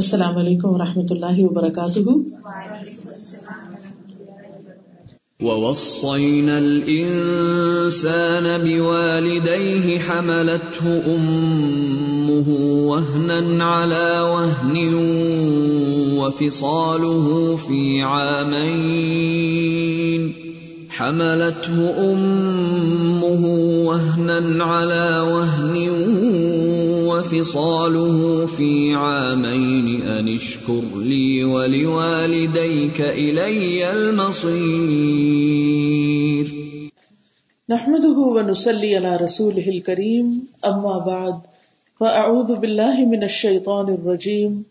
السلام علیکم و رحمۃ اللہ وبرکاتہ۔ ووصينا الإنسان بوالديه حملته أمه وهنا على وهن وفصاله في عامين. حملته أمه وهنا على وهن وفصاله في عامين أن اشكر لي ولوالديك إلي المصير. نحمده ونصلي على رسوله الكريم، أما بعد، فأعوذ بالله من الشيطان الرجيم.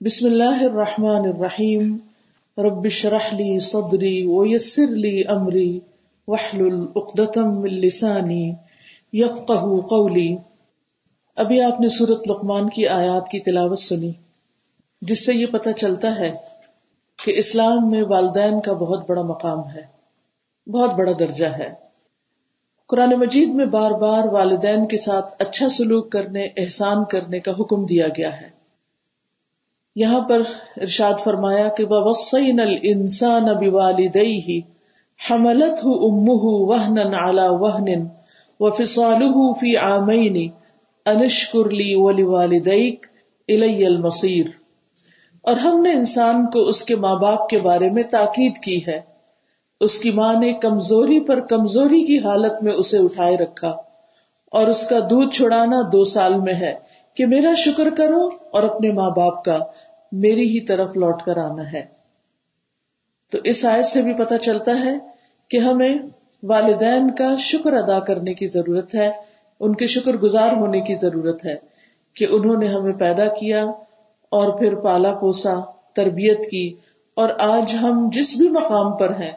بسم الله الرحمن الرحيم. رب اشرح لي صدري ويسر لي امري واحلل عقدة من لساني يفقهوا قولي. ابھی آپ نے سورت لقمان کی آیات کی تلاوت سنی، جس سے یہ پتہ چلتا ہے کہ اسلام میں والدین کا بہت بڑا مقام ہے، بہت بڑا درجہ ہے۔ قرآن مجید میں بار بار والدین کے ساتھ اچھا سلوک کرنے، احسان کرنے کا حکم دیا گیا ہے۔ یہاں پر ارشاد فرمایا کہ وسین السان ابی والدئی حملت امہ وہن اعلی وہن و فسال فی انشکر لی ولی والدیک الی المصیر۔ اور ہم نے انسان کو اس کے ماں باپ کے بارے میں تاکید کی ہے۔ اس کی ماں نے کمزوری پر کمزوری کی حالت میں اسے اٹھائے رکھا۔ اور اس کا دودھ چھڑانا دو سال میں ہے کہ میرا شکر کرو اور اپنے ماں باپ کا میری ہی طرف لوٹ کر آنا ہے۔ تو اس آیت سے بھی پتا چلتا ہے کہ ہمیں والدین کا شکر ادا کرنے کی ضرورت ہے۔ ان کے شکر گزار ہونے کی ضرورت ہے کہ انہوں نے ہمیں پیدا کیا اور پھر پالا پوسا، تربیت کی، اور آج ہم جس بھی مقام پر ہیں،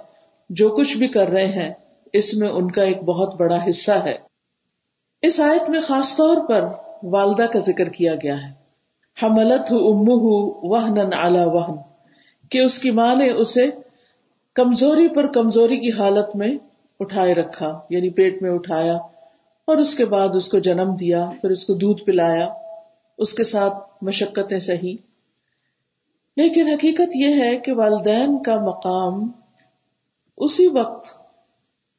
جو کچھ بھی کر رہے ہیں، اس میں ان کا ایک بہت بڑا حصہ ہے۔ اس آیت میں خاص طور پر والدہ کا ذکر کیا گیا ہے۔ حملت وہن اعلی وہن، کہ اس کی ماں نے اسے کمزوری پر کمزوری کی حالت میں اٹھائے رکھا یعنی پیٹ میں اٹھایا اور اس کے بعد اس کو جنم دیا، پھر اس کو دودھ پلایا، اس کے ساتھ مشقتیں سہی۔ لیکن حقیقت یہ ہے کہ والدین کا مقام اسی وقت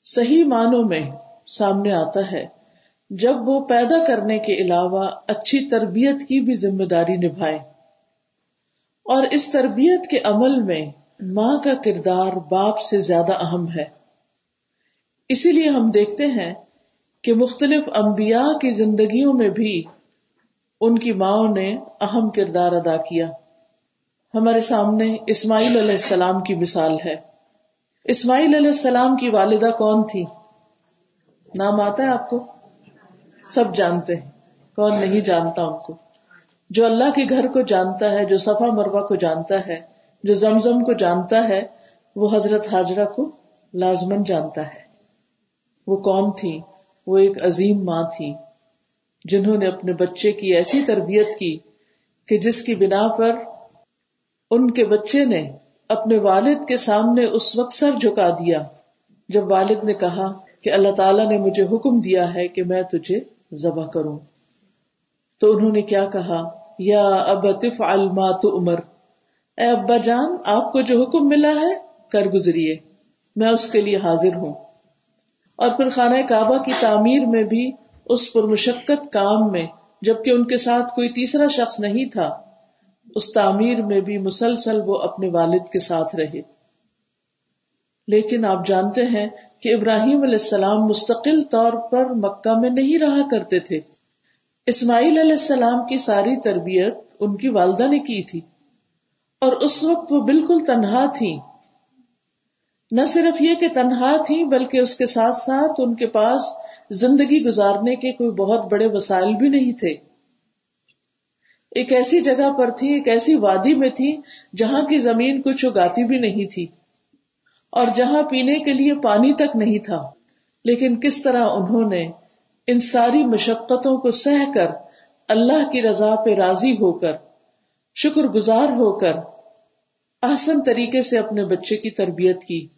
صحیح معنوں میں سامنے آتا ہے، جب وہ پیدا کرنے کے علاوہ اچھی تربیت کی بھی ذمہ داری نبھائے۔ اور اس تربیت کے عمل میں ماں کا کردار باپ سے زیادہ اہم ہے۔ اسی لیے ہم دیکھتے ہیں کہ مختلف انبیاء کی زندگیوں میں بھی ان کی ماں نے اہم کردار ادا کیا۔ ہمارے سامنے اسماعیل علیہ السلام کی مثال ہے۔ اسماعیل علیہ السلام کی والدہ کون تھی؟ نام آتا ہے آپ کو؟ سب جانتے ہیں۔ کون نہیں جانتا ان کو؟ جو اللہ کے گھر کو جانتا ہے، جو صفا مروا کو جانتا ہے، جو زمزم کو جانتا ہے، وہ حضرت حاجرہ کو لازمن جانتا ہے۔ وہ کون تھی وہ ایک عظیم ماں تھی، جنہوں نے اپنے بچے کی ایسی تربیت کی کہ جس کی بنا پر ان کے بچے نے اپنے والد کے سامنے اس وقت سر جھکا دیا، جب والد نے کہا کہ اللہ تعالیٰ نے مجھے حکم دیا ہے کہ میں تجھے ذبح کروں۔ تو انہوں نے کیا کہا؟ یا اب طف الما تو عمر اے ابا جان، آپ کو جو حکم ملا ہے، کر گزریے، میں اس کے لیے حاضر ہوں۔ اور پھر خانہ کعبہ کی تعمیر میں بھی اس پر مشقت کام میں، جبکہ ان کے ساتھ کوئی تیسرا شخص نہیں تھا، اس تعمیر میں بھی مسلسل وہ اپنے والد کے ساتھ رہے۔ لیکن آپ جانتے ہیں کہ ابراہیم علیہ السلام مستقل طور پر مکہ میں نہیں رہا کرتے تھے۔ اسماعیل علیہ السلام کی ساری تربیت ان کی والدہ نے کی تھی۔ اور اس وقت وہ بالکل تنہا تھی نہ صرف یہ کہ تنہا تھی، بلکہ اس کے ساتھ ساتھ ان کے پاس زندگی گزارنے کے کوئی بہت بڑے وسائل بھی نہیں تھے۔ ایک ایسی جگہ پر تھی، ایک ایسی وادی میں تھی جہاں کی زمین کچھ اگاتی بھی نہیں تھی اور جہاں پینے کے لیے پانی تک نہیں تھا۔ لیکن کس طرح انہوں نے ان ساری مشقتوں کو سہ کر اللہ کی رضا پہ راضی ہو کر شکر گزار ہو کر آسن طریقے سے اپنے بچے کی تربیت کی۔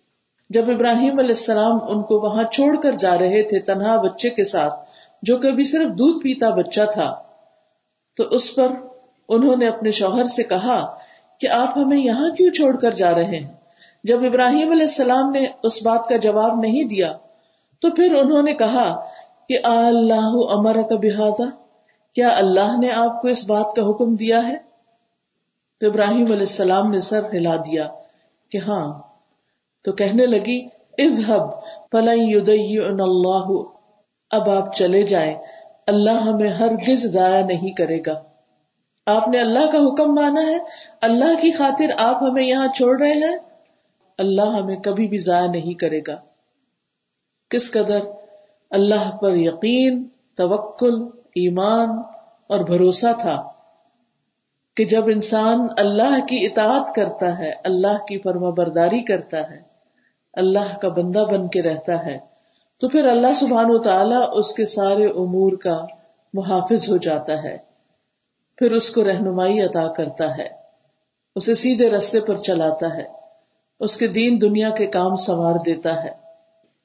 جب ابراہیم علیہ السلام ان کو وہاں چھوڑ کر جا رہے تھے تنہا بچے کے ساتھ، جو کبھی صرف دودھ پیتا بچہ تھا، تو اس پر انہوں نے اپنے شوہر سے کہا کہ آپ ہمیں یہاں کیوں چھوڑ کر جا رہے ہیں؟ جب ابراہیم علیہ السلام نے اس بات کا جواب نہیں دیا، تو پھر انہوں نے کہا کہ اللہ امر کا بحادہ کیا اللہ نے آپ کو اس بات کا حکم دیا ہے؟ تو ابراہیم علیہ السلام نے سر ہلا دیا کہ ہاں تو کہنے لگی اللہ. اب آپ چلے جائیں، اللہ ہمیں ہرگز ضائع نہیں کرے گا۔ آپ نے اللہ کا حکم مانا ہے؟ اللہ کی خاطر آپ ہمیں یہاں چھوڑ رہے ہیں؟ اللہ ہمیں کبھی بھی ضائع نہیں کرے گا۔ کس قدر؟ اللہ پر یقین، توکل، ایمان اور بھروسہ تھا کہ جب انسان اللہ کی اطاعت کرتا ہے، اللہ کی فرما برداری کرتا ہے اللہ کا بندہ بن کے رہتا ہے، تو پھر اللہ سبحان و تعالی اس کے سارے امور کا محافظ ہو جاتا ہے، پھر اس کو رہنمائی عطا کرتا ہے، اسے سیدھے رستے پر چلاتا ہے، اس کے دین دنیا کے کام سنوار دیتا ہے۔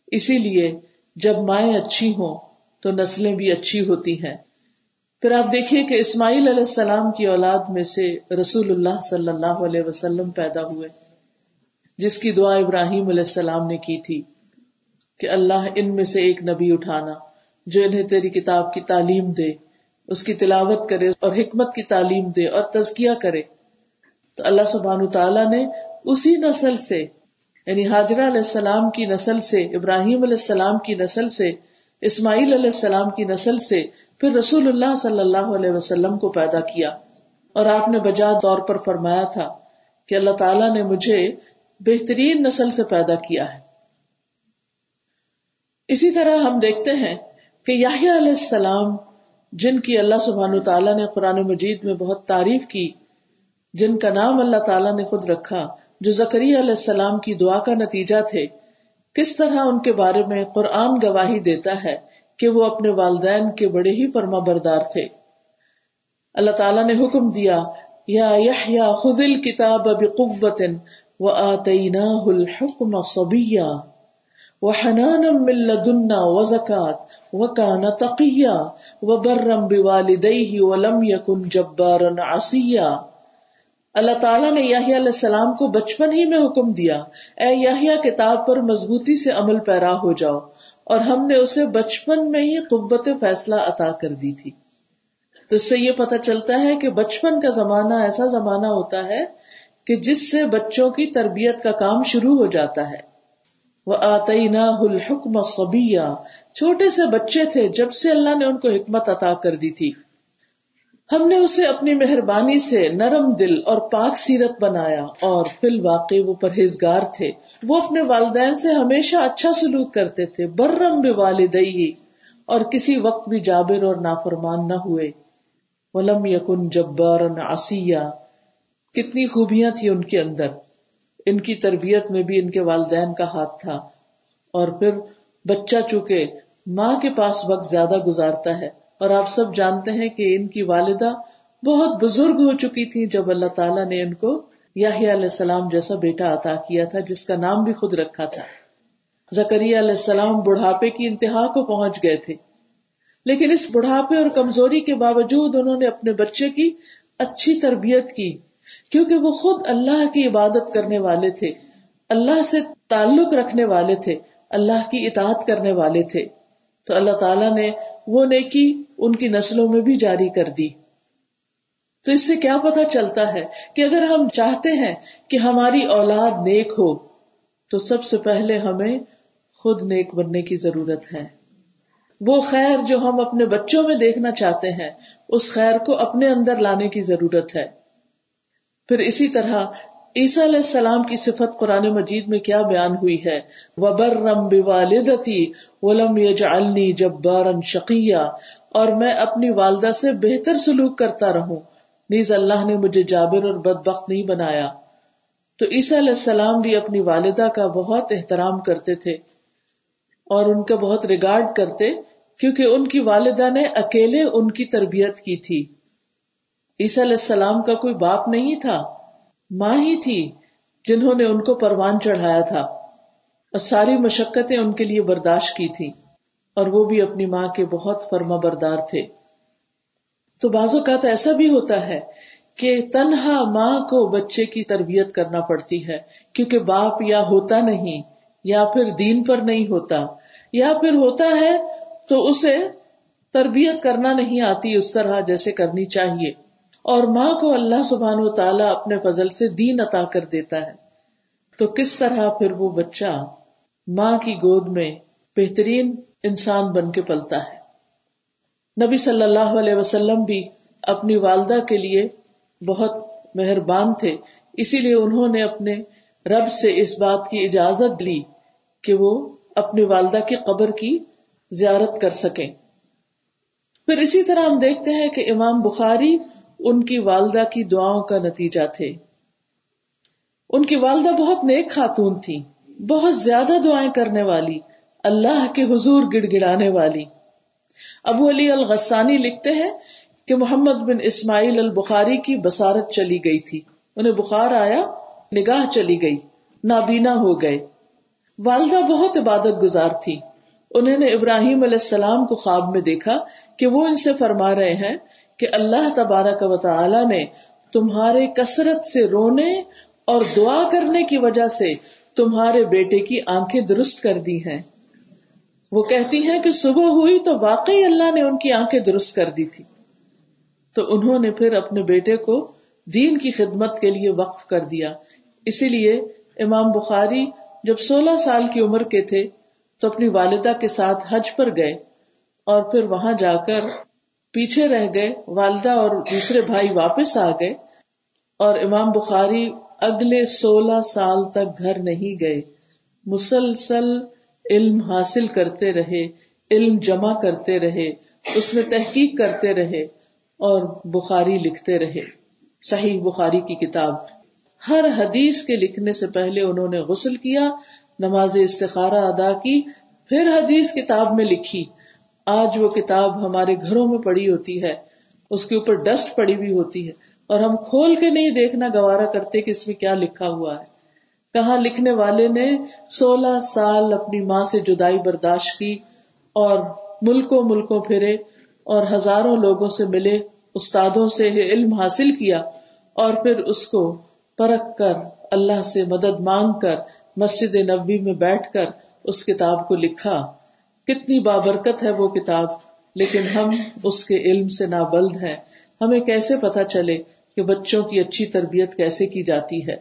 اسی لیے جب مائیں اچھی ہوں تو نسلیں بھی اچھی ہوتی ہیں۔ پھر آپ دیکھیے کہ اسماعیل علیہ السلام کی اولاد میں سے رسول اللہ صلی اللہ علیہ وسلم پیدا ہوئے۔ جس کی دعا ابراہیم علیہ السلام نے کی تھی کہ اللہ ان میں سے ایک نبی اٹھانا جو انہیں تیری کتاب کی تعلیم دے، اس کی تلاوت کرے اور حکمت کی تعلیم دے اور تزکیہ کرے۔ تو اللہ سبحان تعالیٰ نے اسی نسل سے یعنی حاجرہ علیہ السلام کی نسل سے، ابراہیم علیہ السلام کی نسل سے، اسماعیل علیہ السلام کی نسل سے پھر رسول اللہ صلی اللہ علیہ وسلم کو پیدا کیا۔ اور آپ نے بجا طور پر فرمایا تھا کہ اللہ تعالیٰ نے مجھے بہترین نسل سے پیدا کیا ہے۔ اسی طرح ہم دیکھتے ہیں کہ یاہیا علیہ السلام، جن کی اللہ سبحان تعالیٰ نے قرآن مجید میں بہت تعریف کی، جن کا نام اللہ تعالیٰ نے خود رکھا، جو زکری علیہ السلام کی دعا کا نتیجہ تھے، کس طرح ان کے بارے میں قرآن گواہی دیتا ہے کہ وہ اپنے والدین کے بڑے ہی پرما بردار تھے۔ اللہ تعالیٰ نے حکم دیا، یا یا خد الکتاب بقوت و آتینا الحکم صبیا و حنان من لدنا و زکات و کانا تقیا و برم بوالدیہ ولم یکن جبارا عصیا اللہ تعالیٰ نے یاہی علیہ السلام کو بچپن ہی میں حکم دیا، اے یاہیا کتاب پر مضبوطی سے عمل پیرا ہو جاؤ، اور ہم نے اسے بچپن میں ہی قبت فیصلہ عطا کر دی تھی۔ تو اس سے یہ پتا چلتا ہے کہ بچپن کا زمانہ ایسا زمانہ ہوتا ہے کہ جس سے بچوں کی تربیت کا کام شروع ہو جاتا ہے۔ وہ آتی نہ الحکم صبیہ چھوٹے سے بچے تھے جب سے اللہ نے ان کو حکمت عطا کر دی تھی۔ ہم نے اسے اپنی مہربانی سے نرم دل اور پاک سیرت بنایا اور فی الواقع وہ پرہیزگار تھے۔ وہ اپنے والدین سے ہمیشہ اچھا سلوک کرتے تھے۔ برم بے والدئی اور کسی وقت بھی جابر اور نافرمان نہ ہوئے۔ ولم یکن جبار آسیہ کتنی خوبیاں تھی ان کے اندر۔ ان کی تربیت میں بھی ان کے والدین کا ہاتھ تھا۔ اور پھر بچہ چونکہ ماں کے پاس وقت زیادہ گزارتا ہے، اور آپ سب جانتے ہیں کہ ان کی والدہ بہت بزرگ ہو چکی تھی جب اللہ تعالیٰ نے ان کو یاہی علیہ السلام جیسا بیٹا عطا کیا تھا، جس کا نام بھی خود رکھا تھا۔ زکری علیہ السلام بڑھاپے کی انتہا کو پہنچ گئے تھے۔ لیکن اس بڑھاپے اور کمزوری کے باوجود انہوں نے اپنے بچے کی اچھی تربیت کی۔ کیونکہ وہ خود اللہ کی عبادت کرنے والے تھے، اللہ سے تعلق رکھنے والے تھے، اللہ کی اطاعت کرنے والے تھے۔ تو اللہ تعالیٰ نے وہ نیکی ان کی نسلوں میں بھی جاری کر دی۔ تو اس سے کیا پتا چلتا ہے کہ اگر ہم چاہتے ہیں کہ ہماری اولاد نیک ہو، تو سب سے پہلے ہمیں خود نیک بننے کی ضرورت ہے۔ وہ خیر جو ہم اپنے بچوں میں دیکھنا چاہتے ہیں، اس خیر کو اپنے اندر لانے کی ضرورت ہے۔ پھر اسی طرح عیسیٰ علیہ السلام کی صفت قرآن مجید میں کیا بیان ہوئی ہے؟ وبرم بوالدتی ولم یجعلنی جبارا شقیہ اور میں اپنی والدہ سے بہتر سلوک کرتا رہوں۔ نیز اللہ نے مجھے جابر اور بدبخت نہیں بنایا۔ تو عیسیٰ علیہ السلام بھی اپنی والدہ کا بہت احترام کرتے تھے اور ان کا بہت ریگارڈ کرتے کیونکہ ان کی والدہ نے اکیلے ان کی تربیت کی تھی۔ عیسیٰ علیہ السلام کا کوئی باپ نہیں تھا، ماں ہی تھی جنہوں نے ان کو پروان چڑھایا تھا اور ساری مشقتیں ان کے لیے برداشت کی تھی اور وہ بھی اپنی ماں کے بہت فرما بردار تھے۔ تو بعض اوقات ایسا بھی ہوتا ہے کہ تنہا ماں کو بچے کی تربیت کرنا پڑتی ہے، کیونکہ باپ یا ہوتا نہیں، یا پھر دین پر نہیں ہوتا، یا پھر ہوتا ہے تو اسے تربیت کرنا نہیں آتی اس طرح جیسے کرنی چاہیے۔ اور ماں کو اللہ سبحان و تعالیٰ اپنے فضل سے دین عطا کر دیتا ہے۔ تو کس طرح پھر وہ بچہ ماں کی گود میں بہترین انسان بن کے پلتا ہے۔ نبی صلی اللہ علیہ وسلم بھی اپنی والدہ کے لیے بہت مہربان تھے۔ اسی لیے انہوں نے اپنے رب سے اس بات کی اجازت لی کہ وہ اپنی والدہ کی قبر کی زیارت کر سکیں۔ پھر اسی طرح ہم دیکھتے ہیں کہ امام بخاری ان کی والدہ کی دعاؤں کا نتیجہ تھے۔ ان کی والدہ بہت نیک خاتون تھی بہت زیادہ دعائیں کرنے والی، اللہ کے حضور گڑ گڑانے والی۔ ابو علی الغسانی لکھتے ہیں کہ محمد بن اسماعیل البخاری کی بسارت چلی گئی تھی۔ انہیں بخار آیا، نگاہ چلی گئی، نابینا ہو گئے۔ والدہ بہت عبادت گزار تھی۔ انہوں نے ابراہیم علیہ السلام کو خواب میں دیکھا کہ وہ ان سے فرما رہے ہیں کہ اللہ تبارک و تعالی نے تمہارے کثرت سے رونے اور دعا کرنے کی وجہ سے تمہارے بیٹے کی آنکھیں درست کر دی ہیں۔ وہ کہتی ہیں کہ صبح ہوئی تو واقعی اللہ نے ان کی آنکھیں درست کر دی تھی۔ تو انہوں نے پھر اپنے بیٹے کو دین کی خدمت کے لیے وقف کر دیا۔ اسی لیے امام بخاری جب سولہ سال کی عمر کے تھے تو اپنی والدہ کے ساتھ حج پر گئے اور پھر وہاں جا کر پیچھے رہ گئے، والدہ اور دوسرے بھائی واپس آ گئے اور امام بخاری اگلے سولہ سال تک گھر نہیں گئے۔ مسلسل علم حاصل کرتے رہے، علم جمع کرتے رہے، اس میں تحقیق کرتے رہے اور بخاری لکھتے رہے۔ صحیح بخاری کی کتاب۔ ہر حدیث کے لکھنے سے پہلے انہوں نے غسل کیا، نماز استخارہ ادا کی، پھر حدیث کتاب میں لکھی۔ آج وہ کتاب ہمارے گھروں میں پڑی ہوتی ہے، اس کے اوپر ڈسٹ پڑی ہوئی ہوتی ہے، اور ہم کھول کے نہیں دیکھنا گوارا کرتے کہ اس میں کیا لکھا ہوا ہے۔ کہاں لکھنے والے نے سولہ سال اپنی ماں سے جدائی برداشت کی اور ملکوں ملکوں پھرے اور ہزاروں لوگوں سے ملے، استادوں سے علم حاصل کیا اور پھر اس کو پرکھ کر اللہ سے مدد مانگ کر مسجد نبی میں بیٹھ کر اس کتاب کو لکھا۔ کتنی بابرکت ہے وہ کتاب، لیکن ہم اس کے علم سے نابلد ہیں۔ ہمیں کیسے پتا چلے کہ بچوں کی اچھی تربیت کیسے کی جاتی ہے؟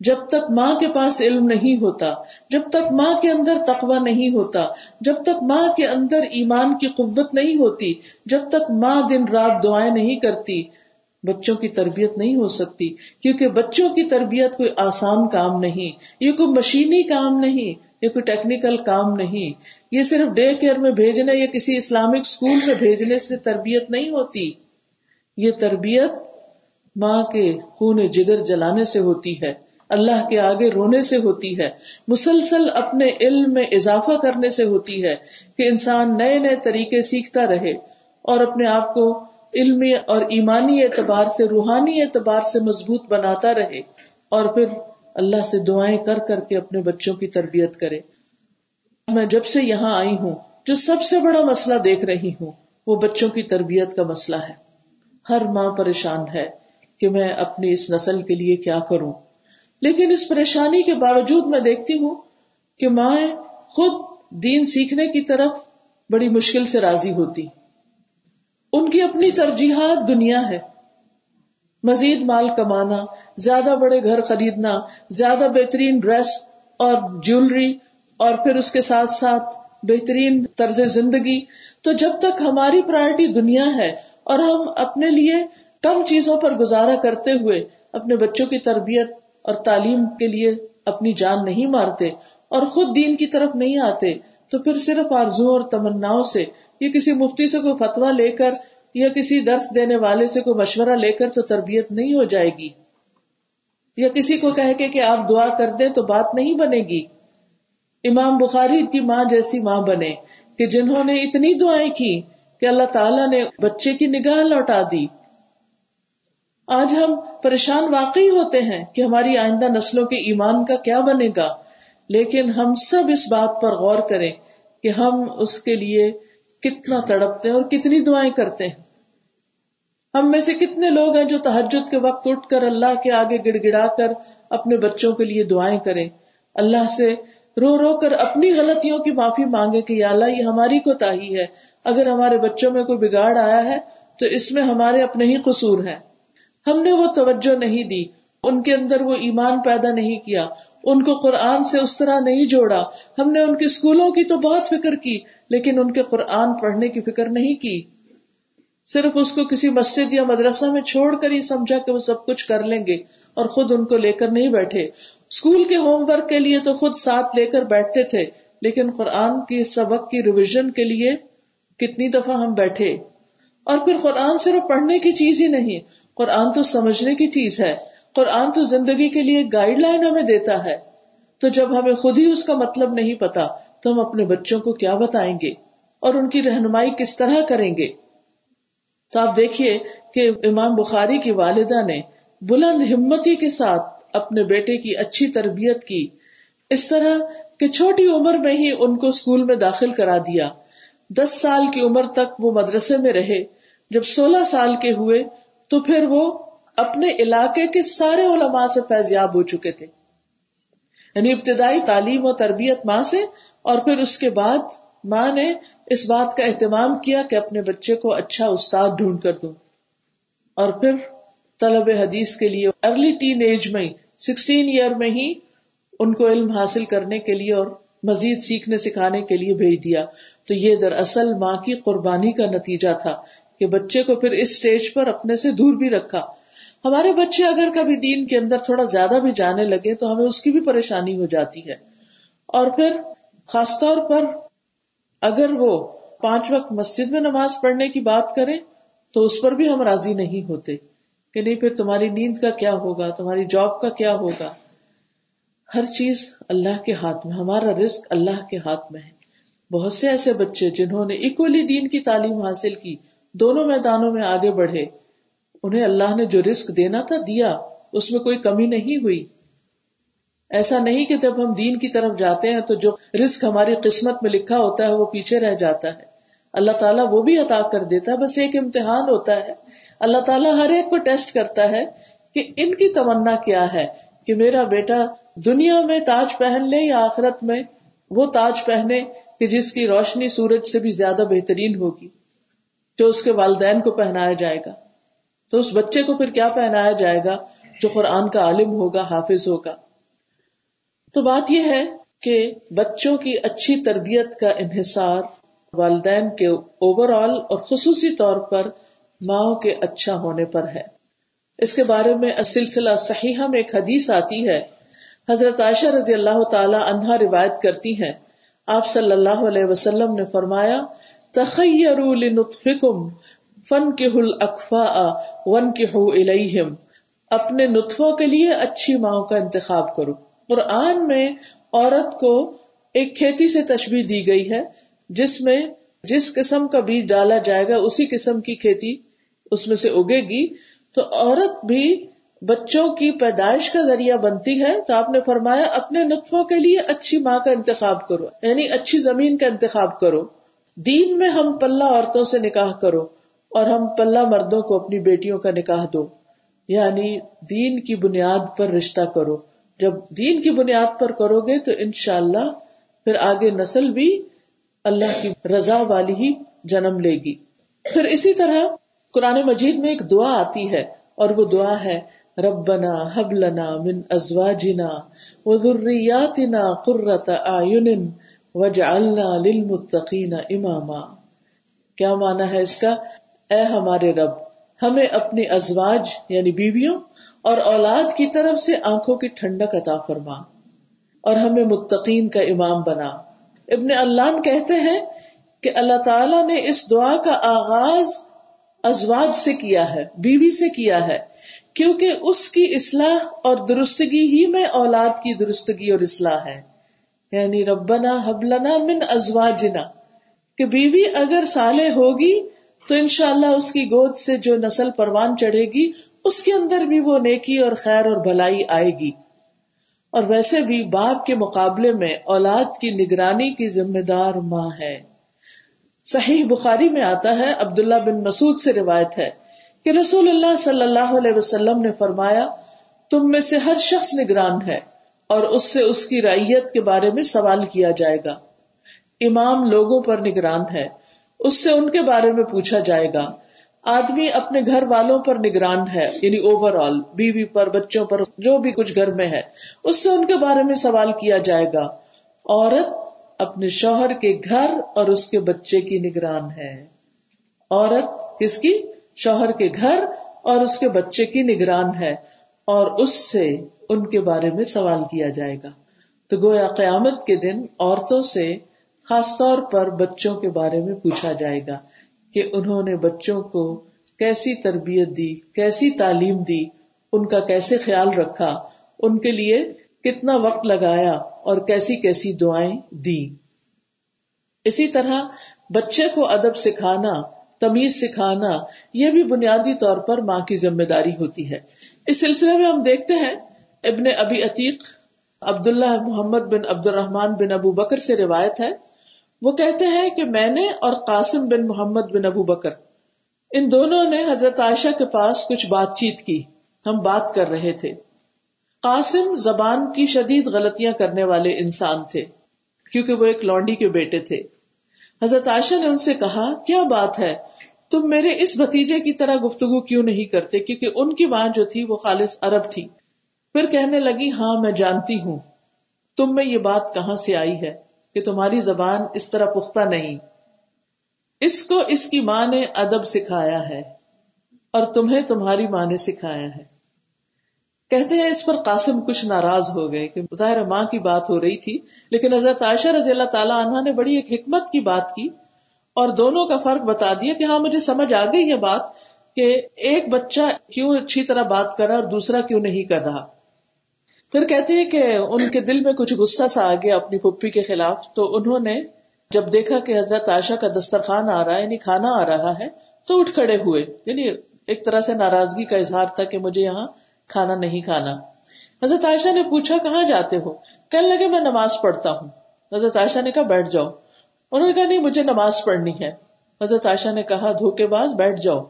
جب تک ماں کے پاس علم نہیں ہوتا، جب تک ماں کے اندر تقوی نہیں ہوتا، جب تک ماں کے اندر ایمان کی قوت نہیں ہوتی، جب تک ماں دن رات دعائیں نہیں کرتی، بچوں کی تربیت نہیں ہو سکتی، کیونکہ بچوں کی تربیت کوئی آسان کام نہیں، یہ کوئی مشینی کام نہیں۔ یہ کوئی ٹیکنیکل کام نہیں۔ یہ صرف ڈے کیئر میں بھیجنے یا کسی اسلامک اسکول میں بھیجنے سے تربیت نہیں ہوتی۔ یہ تربیت ماں کے خون جگر جلانے سے ہوتی ہے۔ اللہ کے آگے رونے سے ہوتی ہے۔ مسلسل اپنے علم میں اضافہ کرنے سے ہوتی ہے کہ انسان نئے نئے طریقے سیکھتا رہے اور اپنے آپ کو علمی اور ایمانی اعتبار سے، روحانی اعتبار سے مضبوط بناتا رہے اور پھر اللہ سے دعائیں کر کر کے اپنے بچوں کی تربیت کرے۔ میں جب سے یہاں آئی ہوں، جو سب سے بڑا مسئلہ دیکھ رہی ہوں، وہ بچوں کی تربیت کا مسئلہ ہے۔ ہر ماں پریشان ہے کہ میں اپنی اس نسل کے لیے کیا کروں۔ لیکن اس پریشانی کے باوجود میں دیکھتی ہوں کہ مائیں خود دین سیکھنے کی طرف بڑی مشکل سے راضی ہوتی۔ ان کی اپنی ترجیحات دنیا ہے۔ مزید مال کمانا، زیادہ بڑے گھر خریدنا، زیادہ بہترین ڈریس اور جیولری اور پھر اس کے ساتھ ساتھ بہترین طرز زندگی۔ تو جب تک ہماری پرائرٹی دنیا ہے اور ہم اپنے لیے کم چیزوں پر گزارا کرتے ہوئے اپنے بچوں کی تربیت اور تعلیم کے لیے اپنی جان نہیں مارتے اور خود دین کی طرف نہیں آتے، تو پھر صرف آرزو اور تمنا سے یا کسی مفتی سے کوئی فتوا لے کر یا کسی درس دینے والے سے کوئی مشورہ لے کر تو تربیت نہیں ہو جائے گی؟ یا کسی کو کہہ کے کہ آپ دعا کر دیں تو بات نہیں بنے گی؟ امام بخاری کی ماں جیسی ماں بنے کہ جنہوں نے اتنی دعائیں کی کہ اللہ تعالیٰ نے بچے کی نگاہ لوٹا دی۔ آج ہم پریشان واقعی ہوتے ہیں کہ ہماری آئندہ نسلوں کے ایمان کا کیا بنے گا، لیکن ہم سب اس بات پر غور کریں کہ ہم اس کے لیے کتنا تڑپتے ہیں اور کتنی دعائیں کرتے ہیں۔ ہم میں سے کتنے لوگ ہیں جو تحجد کے وقت اٹھ کر اللہ کے آگے گڑ گڑا کر اپنے بچوں کے لیے دعائیں کریں۔ اللہ سے رو رو کر اپنی غلطیوں کی معافی مانگے کہ یا اللہ، یہ ہماری کو تاہی ہے۔ اگر ہمارے بچوں میں کوئی بگاڑ آیا ہے تو اس میں ہمارے اپنے ہی قصور ہیں۔ ہم نے وہ توجہ نہیں دی، ان کے اندر وہ ایمان پیدا نہیں کیا۔ ان کو قرآن سے اس طرح نہیں جوڑا۔ ہم نے ان کے اسکولوں کی تو بہت فکر کی، لیکن ان کے قرآن پڑھنے کی فکر نہیں کی۔ صرف اس کو کسی مسجد یا مدرسہ میں چھوڑ کر ہی سمجھا کہ وہ سب کچھ کر لیں گے اور خود ان کو لے کر نہیں بیٹھے۔ اسکول کے ہوم ورک کے لیے تو خود ساتھ لے کر بیٹھتے تھے، لیکن قرآن کے سبق کی ریویژن کے لیے کتنی دفعہ ہم بیٹھے۔ اور پھر قرآن صرف پڑھنے کی چیز ہی نہیں، قرآن تو سمجھنے کی چیز ہے۔ قرآن تو زندگی کے لیے گائیڈ لائن ہمیں دیتا ہے۔ تو جب ہمیں خود ہی اس کا مطلب نہیں پتا، تو ہم اپنے بچوں کو کیا بتائیں گے؟ اور ان کی رہنمائی کس طرح کریں گے؟ تو آپ دیکھیے کہ امام بخاری کی والدہ نے بلند ہمتی کے ساتھ اپنے بیٹے کی اچھی تربیت کی۔ اس طرح کہ چھوٹی عمر میں ہی ان کو اسکول میں داخل کرا دیا۔ دس سال کی عمر تک وہ مدرسے میں رہے۔ جب سولہ سال کے ہوئے تو پھر وہ اپنے علاقے کے سارے علماء سے فیضیاب ہو چکے تھے۔ یعنی ابتدائی تعلیم و تربیت ماں سے اور پھر اس کے بعد ماں نے اس بات کا اہتمام کیا کہ اپنے بچے کو اچھا استاد ڈھونڈ کر دوں۔ اور پھر طلب حدیث کے لیے ارلی ٹین ایج میں سکسٹین ایئر میں ہی ان کو علم حاصل کرنے کے لیے اور مزید سیکھنے سکھانے کے لیے بھیج دیا۔ تو یہ دراصل ماں کی قربانی کا نتیجہ تھا کہ بچے کو پھر اس اسٹیج پر اپنے سے دور بھی رکھا۔ ہمارے بچے اگر کبھی دین کے اندر تھوڑا زیادہ بھی جانے لگے تو ہمیں اس کی بھی پریشانی ہو جاتی ہے۔ اور پھر خاص طور پر اگر وہ پانچ وقت مسجد میں نماز پڑھنے کی بات کرے تو اس پر بھی ہم راضی نہیں ہوتے کہ نہیں، پھر تمہاری نیند کا کیا ہوگا؟ تمہاری جاب کا کیا ہوگا؟ ہر چیز اللہ کے ہاتھ میں، ہمارا رسک اللہ کے ہاتھ میں ہے۔ بہت سے ایسے بچے جنہوں نے اکولی دین کی تعلیم حاصل کی، دونوں میدانوں میں آگے بڑھے۔ انہیں اللہ نے جو رسک دینا تھا دیا، اس میں کوئی کمی نہیں ہوئی۔ ایسا نہیں کہ جب ہم دین کی طرف جاتے ہیں تو جو رسک ہماری قسمت میں لکھا ہوتا ہے وہ پیچھے رہ جاتا ہے۔ اللہ تعالیٰ وہ بھی عطا کر دیتا ہے، بس ایک امتحان ہوتا ہے۔ اللہ تعالیٰ ہر ایک کو ٹیسٹ کرتا ہے کہ ان کی تمنا کیا ہے، کہ میرا بیٹا دنیا میں تاج پہن لے یا آخرت میں وہ تاج پہنے کہ جس کی روشنی سورج سے بھی زیادہ بہترین ہوگی، جو اس کے والدین کو پہنایا جائے گا۔ تو اس بچے کو پھر کیا پہنایا جائے گا جو قرآن کا عالم ہوگا، حافظ ہوگا؟ تو بات یہ ہے کہ بچوں کی اچھی تربیت کا انحصار والدین کے اوور آل اور خصوصی طور پر ماں کے اچھا ہونے پر ہے۔ اس کے بارے میں سلسلہ صحیحہ میں ایک حدیث آتی ہے۔ حضرت عائشہ رضی اللہ تعالی عنہا روایت کرتی ہیں آپ صلی اللہ علیہ وسلم نے فرمایا، تخیروا لنطفکم فن کے حل اقفا ون کے ہو اپنے نطفوں کے لیے اچھی ماں کا انتخاب کرو۔ قرآن میں عورت کو ایک کھیتی سے تشبیح دی گئی ہے، جس میں جس قسم کا بیج ڈالا جائے گا، اسی قسم کی کھیتی اس میں سے اگے گی۔ تو عورت بھی بچوں کی پیدائش کا ذریعہ بنتی ہے۔ تو آپ نے فرمایا، اپنے نطفوں کے لیے اچھی ماں کا انتخاب کرو یعنی اچھی زمین کا انتخاب کرو۔ دین میں ہم پلہ عورتوں سے نکاح کرو۔ اور ہم پلہ مردوں کو اپنی بیٹیوں کا نکاح دو۔ یعنی دین کی بنیاد پر رشتہ کرو۔ جب دین کی بنیاد پر کرو گے تو انشاءاللہ پھر آگے نسل بھی اللہ کی رضا والی ہی جنم لے گی۔ پھر اسی طرح قرآن مجید میں ایک دعا آتی ہے اور وہ دعا ہے، ربنا حب لنا من ازواجنا وذریاتنا قرۃ اعین وجعلنا للمتقین اماما۔ کیا مانا ہے اس کا؟ اے ہمارے رب، ہمیں اپنی ازواج یعنی بیویوں اور اولاد کی طرف سے آنکھوں کی ٹھنڈک عطا فرما اور ہمیں متقین کا امام بنا۔ ابن اللہ کہتے ہیں کہ اللہ تعالی نے اس دعا کا آغاز ازواج سے کیا ہے، بیوی سے کیا ہے، کیونکہ اس کی اصلاح اور درستگی ہی میں اولاد کی درستگی اور اصلاح ہے۔ یعنی ربنا حبلنا من ازواجنا، کہ بیوی اگر سالے ہوگی تو انشاءاللہ اس کی گود سے جو نسل پروان چڑھے گی، اس کے اندر بھی وہ نیکی اور خیر اور بھلائی آئے گی۔ اور ویسے بھی باپ کے مقابلے میں اولاد کی نگرانی کی ذمہ دار ماں ہے۔ صحیح بخاری میں آتا ہے، عبداللہ بن مسعود سے روایت ہے کہ رسول اللہ صلی اللہ علیہ وسلم نے فرمایا، تم میں سے ہر شخص نگران ہے اور اس سے اس کی رعیت کے بارے میں سوال کیا جائے گا۔ امام لوگوں پر نگران ہے۔ اس سے ان کے بارے میں پوچھا جائے گا۔ آدمی اپنے گھر والوں پر نگران ہے یعنی اوور آل بیوی پر، بچوں پر، جو بھی کچھ گھر میں ہے، اس سے ان کے بارے میں سوال کیا جائے گا۔ عورت اپنے شوہر کے گھر اور اس کے بچے کی نگران ہے۔ عورت کس کی؟ شوہر کے گھر اور اس کے بچے کی نگران ہے۔ اور اس سے ان کے بارے میں سوال کیا جائے گا۔ تو گویا قیامت کے دن عورتوں سے خاص طور پر بچوں کے بارے میں پوچھا جائے گا کہ انہوں نے بچوں کو کیسی تربیت دی، کیسی تعلیم دی، ان کا کیسے خیال رکھا، ان کے لیے کتنا وقت لگایا اور کیسی کیسی دعائیں دی اسی طرح بچے کو ادب سکھانا، تمیز سکھانا، یہ بھی بنیادی طور پر ماں کی ذمہ داری ہوتی ہے۔ اس سلسلے میں ہم دیکھتے ہیں ابن ابی عتیق، عبداللہ محمد بن عبد الرحمان بن ابو بکر سے روایت ہے وہ کہتے ہیں کہ میں نے اور قاسم بن محمد بن ابو بکر، ان دونوں نے حضرت عائشہ کے پاس کچھ بات چیت کی، ہم بات کر رہے تھے۔ قاسم زبان کی شدید غلطیاں کرنے والے انسان تھے، کیونکہ وہ ایک لونڈی کے بیٹے تھے۔ حضرت عائشہ نے ان سے کہا، کیا بات ہے؟ تم میرے اس بھتیجے کی طرح گفتگو کیوں نہیں کرتے؟ کیونکہ ان کی ماں جو تھی وہ خالص عرب تھی۔ پھر کہنے لگی ہاں میں جانتی ہوں۔ تم میں یہ بات کہاں سے آئی ہے؟ کہ تمہاری زبان اس طرح پختہ نہیں۔ اس کو اس کی ماں نے ادب سکھایا ہے اور تمہیں تمہاری ماں نے سکھایا ہے۔ کہتے ہیں اس پر قاسم کچھ ناراض ہو گئے کہ ظاہر ماں کی بات ہو رہی تھی، لیکن حضرت عائشہ رضی اللہ تعالیٰ عنہ نے بڑی ایک حکمت کی بات کی اور دونوں کا فرق بتا دیا کہ ہاں مجھے سمجھ آ گئی یہ بات کہ ایک بچہ کیوں اچھی طرح بات کر رہا اور دوسرا کیوں نہیں کر رہا۔ پھر کہتے ہیں کہ ان کے دل میں کچھ غصہ سا آ گیا اپنی پپی کے خلاف۔ تو انہوں نے جب دیکھا کہ حضرت عائشہ کا دسترخوان آ رہا ہے یعنی کھانا آ رہا ہے، تو اٹھ کھڑے ہوئے۔ یعنی ایک طرح سے ناراضگی کا اظہار تھا کہ مجھے یہاں کھانا نہیں کھانا۔ حضرت عائشہ نے پوچھا، کہاں جاتے ہو؟ کہنے لگے میں نماز پڑھتا ہوں۔ حضرت عائشہ نے کہا، بیٹھ جاؤ۔ انہوں نے کہا، نہیں، مجھے نماز پڑھنی ہے۔ حضرت عائشہ نے کہا، دھوکے باز، بیٹھ جاؤ۔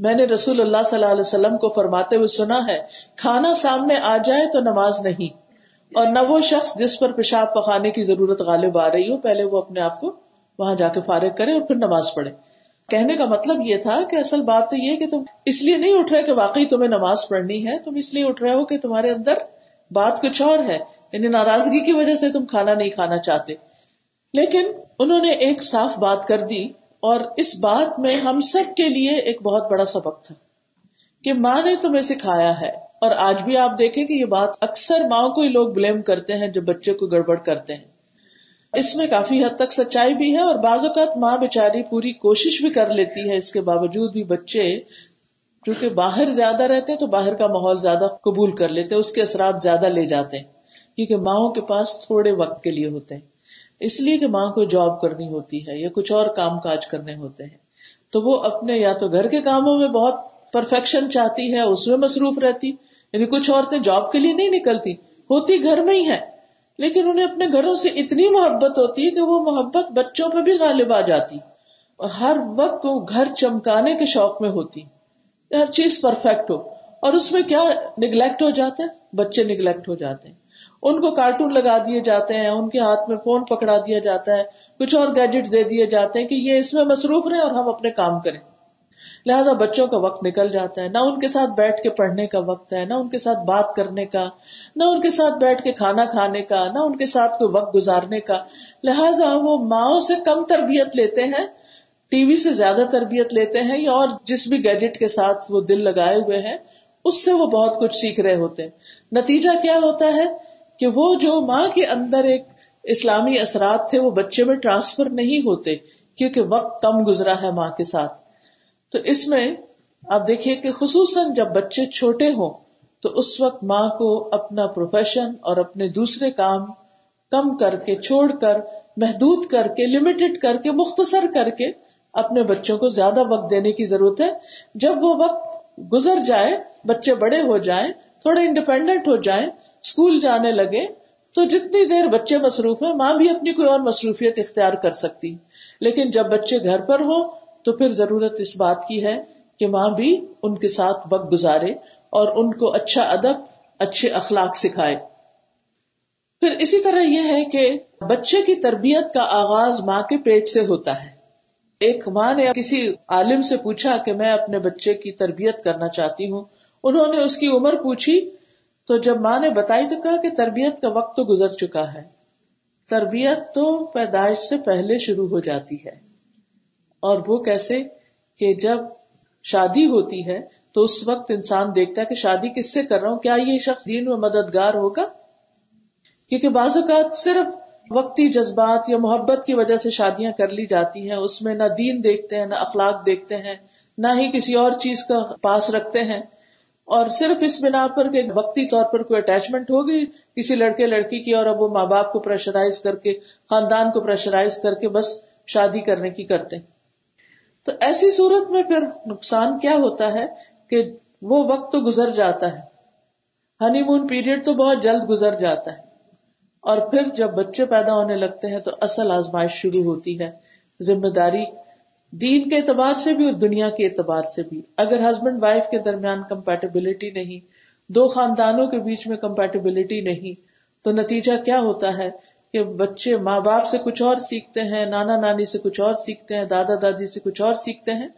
میں نے رسول اللہ صلی اللہ علیہ وسلم کو فرماتے ہوئے سنا ہے، کھانا سامنے آ جائے تو نماز نہیں۔ اور نہ وہ شخص جس پر پیشاب پخانے کی ضرورت غالب آ رہی ہو، پہلے وہ اپنے آپ کو وہاں جا کے فارغ کرے اور پھر نماز پڑھے۔ کہنے کا مطلب یہ تھا کہ اصل بات تو یہ کہ تم اس لیے نہیں اٹھ رہے کہ واقعی تمہیں نماز پڑھنی ہے، تم اس لیے اٹھ رہے ہو کہ تمہارے اندر بات کچھ اور ہے۔ یعنی ناراضگی کی وجہ سے تم کھانا نہیں کھانا چاہتے۔ لیکن انہوں نے ایک صاف بات کر دی اور اس بات میں ہم سب کے لیے ایک بہت بڑا سبق تھا کہ ماں نے تمہیں سکھایا ہے اور آج بھی آپ دیکھیں کہ یہ بات اکثر ماں کو ہی لوگ بلیم کرتے ہیں جو بچے کو گڑبڑ کرتے ہیں۔ اس میں کافی حد تک سچائی بھی ہے اور بعض اوقات ماں بےچاری پوری کوشش بھی کر لیتی ہے اس کے باوجود بھی بچے کیونکہ باہر زیادہ رہتے ہیں تو باہر کا ماحول زیادہ قبول کر لیتے ہیں اس کے اثرات زیادہ لے جاتے ہیں کیونکہ ماؤں کے پاس تھوڑے وقت کے لیے ہوتے۔ ہیں اس لیے کہ ماں کو جاب کرنی ہوتی ہے یا کچھ اور کام کاج کرنے ہوتے ہیں، تو وہ اپنے یا تو گھر کے کاموں میں بہت پرفیکشن چاہتی ہے، اس میں مصروف رہتی یعنی کچھ عورتیں جاب کے لیے نہیں نکلتی، ہوتی گھر میں ہی ہے، لیکن انہیں اپنے گھروں سے اتنی محبت ہوتی ہے کہ وہ محبت بچوں پہ بھی غالب آ جاتی، اور ہر وقت وہ گھر چمکانے کے شوق میں ہوتی۔ ہر چیز پرفیکٹ ہو، اور اس میں کیا نگلیکٹ ہو جاتے ہیں بچے نگلیکٹ ہو جاتے ہیں۔ ان کو کارٹون لگا دیے جاتے ہیں، ان کے ہاتھ میں فون پکڑا دیا جاتا ہے، کچھ اور گیجٹ دے دیے جاتے ہیں کہ یہ اس میں مصروف رہے اور ہم اپنے کام کریں۔ لہٰذا بچوں کا وقت نکل جاتا ہے، نہ ان کے ساتھ بیٹھ کے پڑھنے کا وقت ہے، نہ ان کے ساتھ بات کرنے کا، نہ ان کے ساتھ بیٹھ کے کھانا کھانے کا، نہ ان کے ساتھ کوئی وقت گزارنے کا۔ لہٰذا وہ ماؤں سے کم تربیت لیتے ہیں، ٹی وی سے زیادہ تربیت لیتے ہیں یا اور جس بھی گیجٹ کے ساتھ وہ دل لگائے ہوئے ہیں، اس سے وہ بہت کچھ سیکھ رہے ہوتے ہیں۔ نتیجہ کیا ہوتا ہے؟ کہ وہ جو ماں کے اندر ایک اسلامی اثرات تھے وہ بچے میں ٹرانسفر نہیں ہوتے، کیونکہ وقت کم گزرا ہے ماں کے ساتھ۔ تو اس میں آپ دیکھیے کہ خصوصاً جب بچے چھوٹے ہوں، تو اس وقت ماں کو اپنا پروفیشن اور اپنے دوسرے کام کم کر کے، چھوڑ کر، محدود کر کے لمیٹڈ کر کے، مختصر کر کے اپنے بچوں کو زیادہ وقت دینے کی ضرورت ہے۔ جب وہ وقت گزر جائے، بچے بڑے ہو جائیں، تھوڑے انڈیپینڈنٹ ہو جائیں اسکول جانے لگے تو جتنی دیر بچے مصروف ہیں، ماں بھی اپنی کوئی اور مصروفیت اختیار کر سکتی۔ لیکن جب بچے گھر پر ہوں تو پھر ضرورت اس بات کی ہے کہ ماں بھی ان کے ساتھ وقت گزارے اور ان کو اچھا ادب، اچھے اخلاق سکھائے۔ پھر اسی طرح یہ ہے کہ بچے کی تربیت کا آغاز ماں کے پیٹ سے ہوتا ہے۔ ایک ماں نے کسی عالم سے پوچھا کہ میں اپنے بچے کی تربیت کرنا چاہتی ہوں، انہوں نے اس کی عمر پوچھی تو جب ماں نے بتائی تو کہا کہ تربیت کا وقت تو گزر چکا ہے۔ تربیت تو پیدائش سے پہلے شروع ہو جاتی ہے۔ اور وہ کیسے کہ جب شادی ہوتی ہے تو اس وقت انسان دیکھتا ہے کہ شادی کس سے کر رہا ہوں، کیا یہ شخص دین میں مددگار ہوگا؟ کیونکہ بعض اوقات صرف وقتی جذبات یا محبت کی وجہ سے شادیاں کر لی جاتی ہیں، اس میں نہ دین دیکھتے ہیں، نہ اخلاق دیکھتے ہیں، نہ ہی کسی اور چیز کا پاس رکھتے ہیں۔ اور صرف اس بنا پر کہ وقتی طور پر کوئی اٹیچمنٹ ہوگی، کسی لڑکے، لڑکی کی اور اب وہ ماں باپ کو پریشرائز کر کے، خاندان کو پریشرائز کر کے بس شادی کرنے کی کرتے تو ایسی صورت میں پھر نقصان کیا ہوتا ہے کہ وہ وقت تو گزر جاتا ہے۔ ہنی مون پیریڈ تو بہت جلد گزر جاتا ہے۔ اور پھر جب بچے پیدا ہونے لگتے ہیں تو اصل آزمائش شروع ہوتی ہے۔ ذمہ داری دین کے اعتبار سے بھی اور دنیا کے اعتبار سے بھی۔ اگر ہسبینڈ وائف کے درمیان کمپیٹیبلٹی نہیں، دو خاندانوں کے بیچ میں کمپیٹیبلٹی نہیں، تو نتیجہ کیا ہوتا ہے کہ بچے ماں باپ سے کچھ اور سیکھتے ہیں، نانا نانی سے کچھ اور سیکھتے ہیں، دادا دادی سے کچھ اور سیکھتے ہیں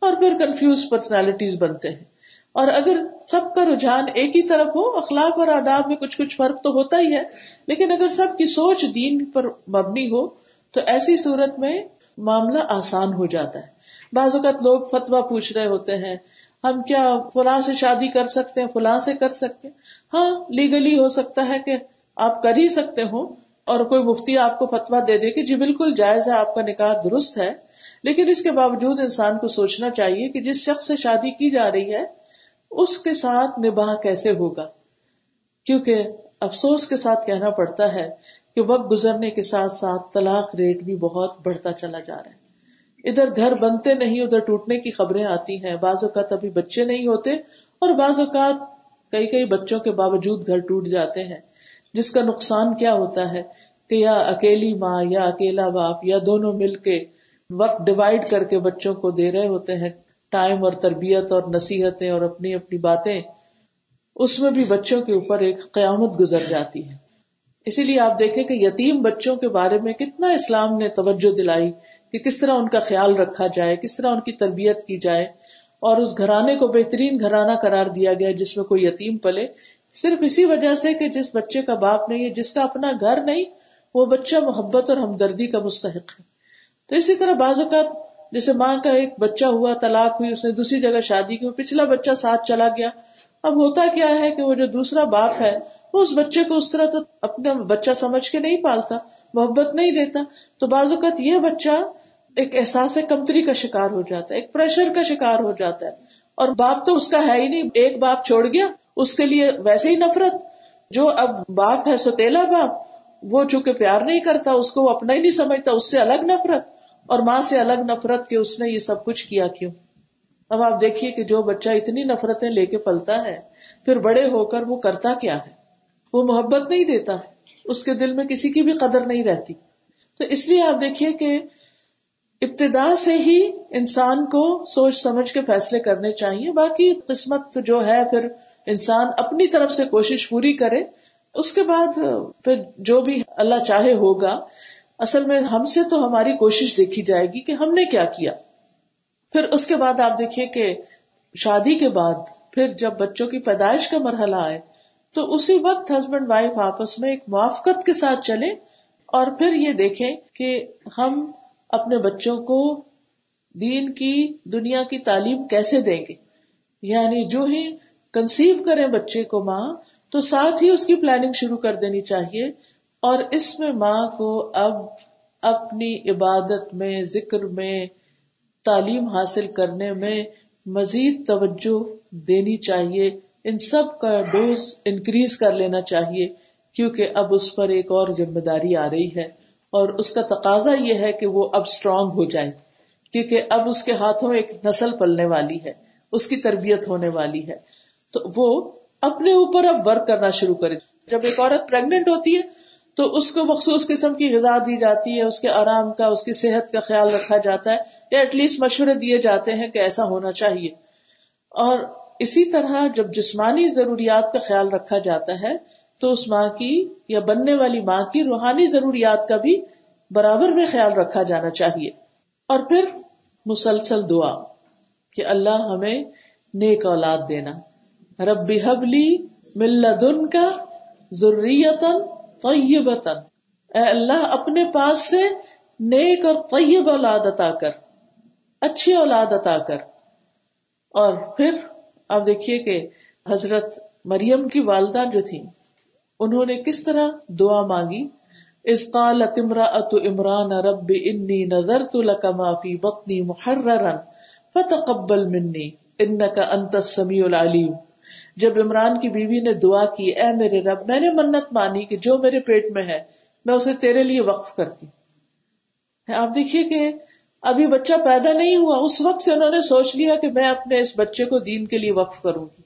اور پھر کنفیوز پرسنالٹیز بنتے ہیں۔ اور اگر سب کا رجحان ایک ہی طرف ہو، اخلاق اور آداب میں کچھ کچھ فرق تو ہوتا ہی ہے، لیکن اگر سب کی سوچ دین پر مبنی ہو، تو ایسی صورت میں معاملہ آسان ہو جاتا ہے۔ بعض اوقات لوگ فتوا پوچھ رہے ہوتے ہیں، ہم کیا فلاں سے شادی کر سکتے ہیں، فلاں سے کر سکتے ہیں؟ ہاں لیگلی ہو سکتا ہے کہ آپ کر ہی سکتے ہو اور کوئی مفتی آپ کو فتوا دے دے کہ جی بالکل جائز ہے، آپ کا نکاح درست ہے۔ لیکن اس کے باوجود انسان کو سوچنا چاہیے کہ جس شخص سے شادی کی جا رہی ہے، اس کے ساتھ نباہ کیسے ہوگا؟ کیونکہ افسوس کے ساتھ کہنا پڑتا ہے کہ وقت گزرنے کے ساتھ ساتھ طلاق ریٹ بھی بہت بڑھتا چلا جا رہا ہے۔ ادھر گھر بنتے نہیں، ادھر ٹوٹنے کی خبریں آتی ہیں۔ بعض اوقات ابھی بچے نہیں ہوتے اور بعض اوقات کئی کئی بچوں کے باوجود گھر ٹوٹ جاتے ہیں۔ جس کا نقصان کیا ہوتا ہے کہ یا اکیلی ماں یا اکیلا باپ یا دونوں مل کے وقت ڈیوائڈ کر کے بچوں کو دے رہے ہوتے ہیں۔ ٹائم اور تربیت اور نصیحتیں اور اپنی اپنی باتیں، اس میں بھی بچوں کے اوپر ایک قیامت گزر جاتی ہے۔ اسی لیے آپ دیکھیں کہ یتیم بچوں کے بارے میں کتنا اسلام نے توجہ دلائی کہ کس طرح ان کا خیال رکھا جائے، کس طرح ان کی تربیت کی جائے، اور اس گھرانے کو بہترین گھرانہ قرار دیا گیا جس میں کوئی یتیم پلے۔ صرف اسی وجہ سے کہ جس بچے کا باپ نہیں ہے، جس کا اپنا گھر نہیں، وہ بچہ محبت اور ہمدردی کا مستحق ہے۔ تو اسی طرح بعض اوقات جیسے ماں کا ایک بچہ ہوا، طلاق ہوئی، اس نے دوسری جگہ شادی کی پچھلا بچہ ساتھ چلا گیا اب ہوتا کیا ہے کہ وہ جو دوسرا باپ ہے، وہ اس بچے کو اس طرح تو اپنا بچہ سمجھ کے نہیں پالتا، محبت نہیں دیتا۔ تو بعض اوقات یہ بچہ ایک احساس کمتری کا شکار ہو جاتا ہے، ایک پریشر کا شکار ہو جاتا ہے۔ اور باپ تو اس کا ہے ہی نہیں، ایک باپ چھوڑ گیا، اس کے لیے ویسے ہی نفرت۔ جو اب باپ ہے ستیلا باپ، وہ چونکہ پیار نہیں کرتا، اس کو وہ اپنا ہی نہیں سمجھتا، اس سے الگ نفرت۔ اور ماں سے الگ نفرت کے اس نے یہ سب کچھ کیا کیوں؟ اب آپ دیکھیے کہ جو بچہ اتنی نفرتیں لے کے پلتا ہے، پھر بڑے ہو کر وہ کرتا کیا ہے؟ وہ محبت نہیں دیتا، اس کے دل میں کسی کی بھی قدر نہیں رہتی۔ تو اس لیے آپ دیکھیے کہ ابتدا سے ہی انسان کو سوچ سمجھ کے فیصلے کرنے چاہیے۔ باقی قسمت جو ہے، پھر انسان اپنی طرف سے کوشش پوری کرے۔ اس کے بعد پھر جو بھی اللہ چاہے ہوگا، اصل میں ہم سے تو ہماری کوشش دیکھی جائے گی کہ ہم نے کیا کیا۔ پھر اس کے بعد آپ دیکھیے کہ شادی کے بعد پھر جب بچوں کی پیدائش کا مرحلہ آئے، تو اسی وقت ہسبینڈ وائف آپس میں ایک موافقت کے ساتھ چلے اور پھر یہ دیکھیں کہ ہم اپنے بچوں کو دین کی، دنیا کی تعلیم کیسے دیں گے۔ یعنی جو ہی کنسیو کرے بچے کو ماں، تو ساتھ ہی اس کی پلاننگ شروع کر دینی چاہیے۔ اور اس میں ماں کو اب اپنی عبادت میں، ذکر میں تعلیم حاصل کرنے میں مزید توجہ دینی چاہیے۔ ان سب کا ڈوز انکریز کر لینا چاہیے، کیونکہ اب اس پر ایک اور ذمہ داری آ رہی ہے۔ اور اس کا تقاضا یہ ہے کہ وہ اب اسٹرانگ ہو جائے کیونکہ اب اس کے ہاتھوں ایک نسل پلنے والی ہے، اس کی تربیت ہونے والی ہے۔ تو وہ اپنے اوپر اب ورک کرنا شروع کرے۔ جب ایک عورت پریگنٹ ہوتی ہے تو اس کو مخصوص قسم کی غذا دی جاتی ہے، اس کے آرام کا، اس کی صحت کا خیال رکھا جاتا ہے، یا ایٹ لیسٹ مشورے دیے جاتے ہیں کہ ایسا ہونا چاہیے۔ اور اسی طرح جب جسمانی ضروریات کا خیال رکھا جاتا ہے، تو اس ماں کی یا بننے والی ماں کی روحانی ضروریات کا بھی برابر میں خیال رکھا جانا چاہیے۔ اور پھر مسلسل دعا کہ اللہ ہمیں نیک اولاد دینا۔ ربی حبلی ملدن کا ضروریتن طیبتن اے اللہ، اپنے پاس سے نیک اور طیب اولاد عطا کر، اچھی اولاد عطا کر۔ اور پھر آپ دیکھیے کہ حضرت مریم کی والدہ جو تھی انہوں نے کس طرح دعا مانگی؟ اس قالت امراۃ عمران، رب انی نظرت لك ما في بطني محررا، فتقبل مني انك انت السميع العليم جب عمران کی بیوی نے دعا کی، اے میرے رب، میں نے منت مانی کہ جو میرے پیٹ میں ہے، میں اسے تیرے لیے وقف کرتی۔ آپ دیکھیے کہ ابھی بچہ پیدا نہیں ہوا، اس وقت سے انہوں نے سوچ لیا کہ میں اپنے اس بچے کو دین کے لیے وقف کروں گی۔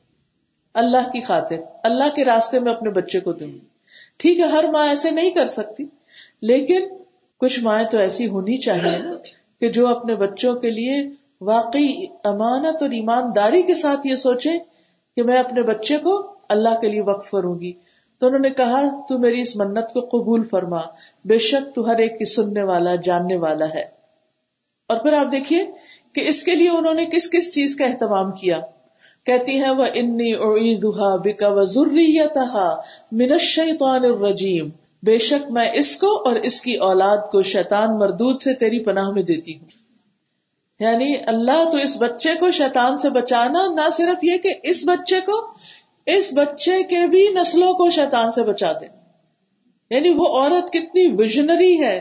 اللہ کی خاطر، اللہ کے راستے میں اپنے بچے کو دوں گی۔ ٹھیک ہے، ہر ماں ایسے نہیں کر سکتی، لیکن کچھ مائیں تو ایسی ہونی چاہیے نا کہ جو اپنے بچوں کے لیے واقعی امانت اور ایمانداری کے ساتھ یہ سوچے کہ میں اپنے بچے کو اللہ کے لیے وقف کروں گی۔ تو انہوں نے کہا، تو میری اس منت کو قبول فرما۔ بے شک تو ہر ایک کی سننے والا، جاننے والا ہے۔ اور پھر آپ دیکھیے کہ اس کے لیے انہوں نے کس کس چیز کا اہتمام کیا۔ کہتی ہیں وہ انی اعیدها بک وذریتها من الشیطان الرجیم بے شک میں اس کو اور اس کی اولاد کو شیطان مردود سے تیری پناہ میں دیتی ہوں۔ یعنی اللہ تو اس بچے کو شیطان سے بچانا، نہ صرف یہ کہ اس بچے کو، اس بچے کے بھی نسلوں کو شیطان سے بچا دے۔ یعنی وہ عورت کتنی ویژنری ہے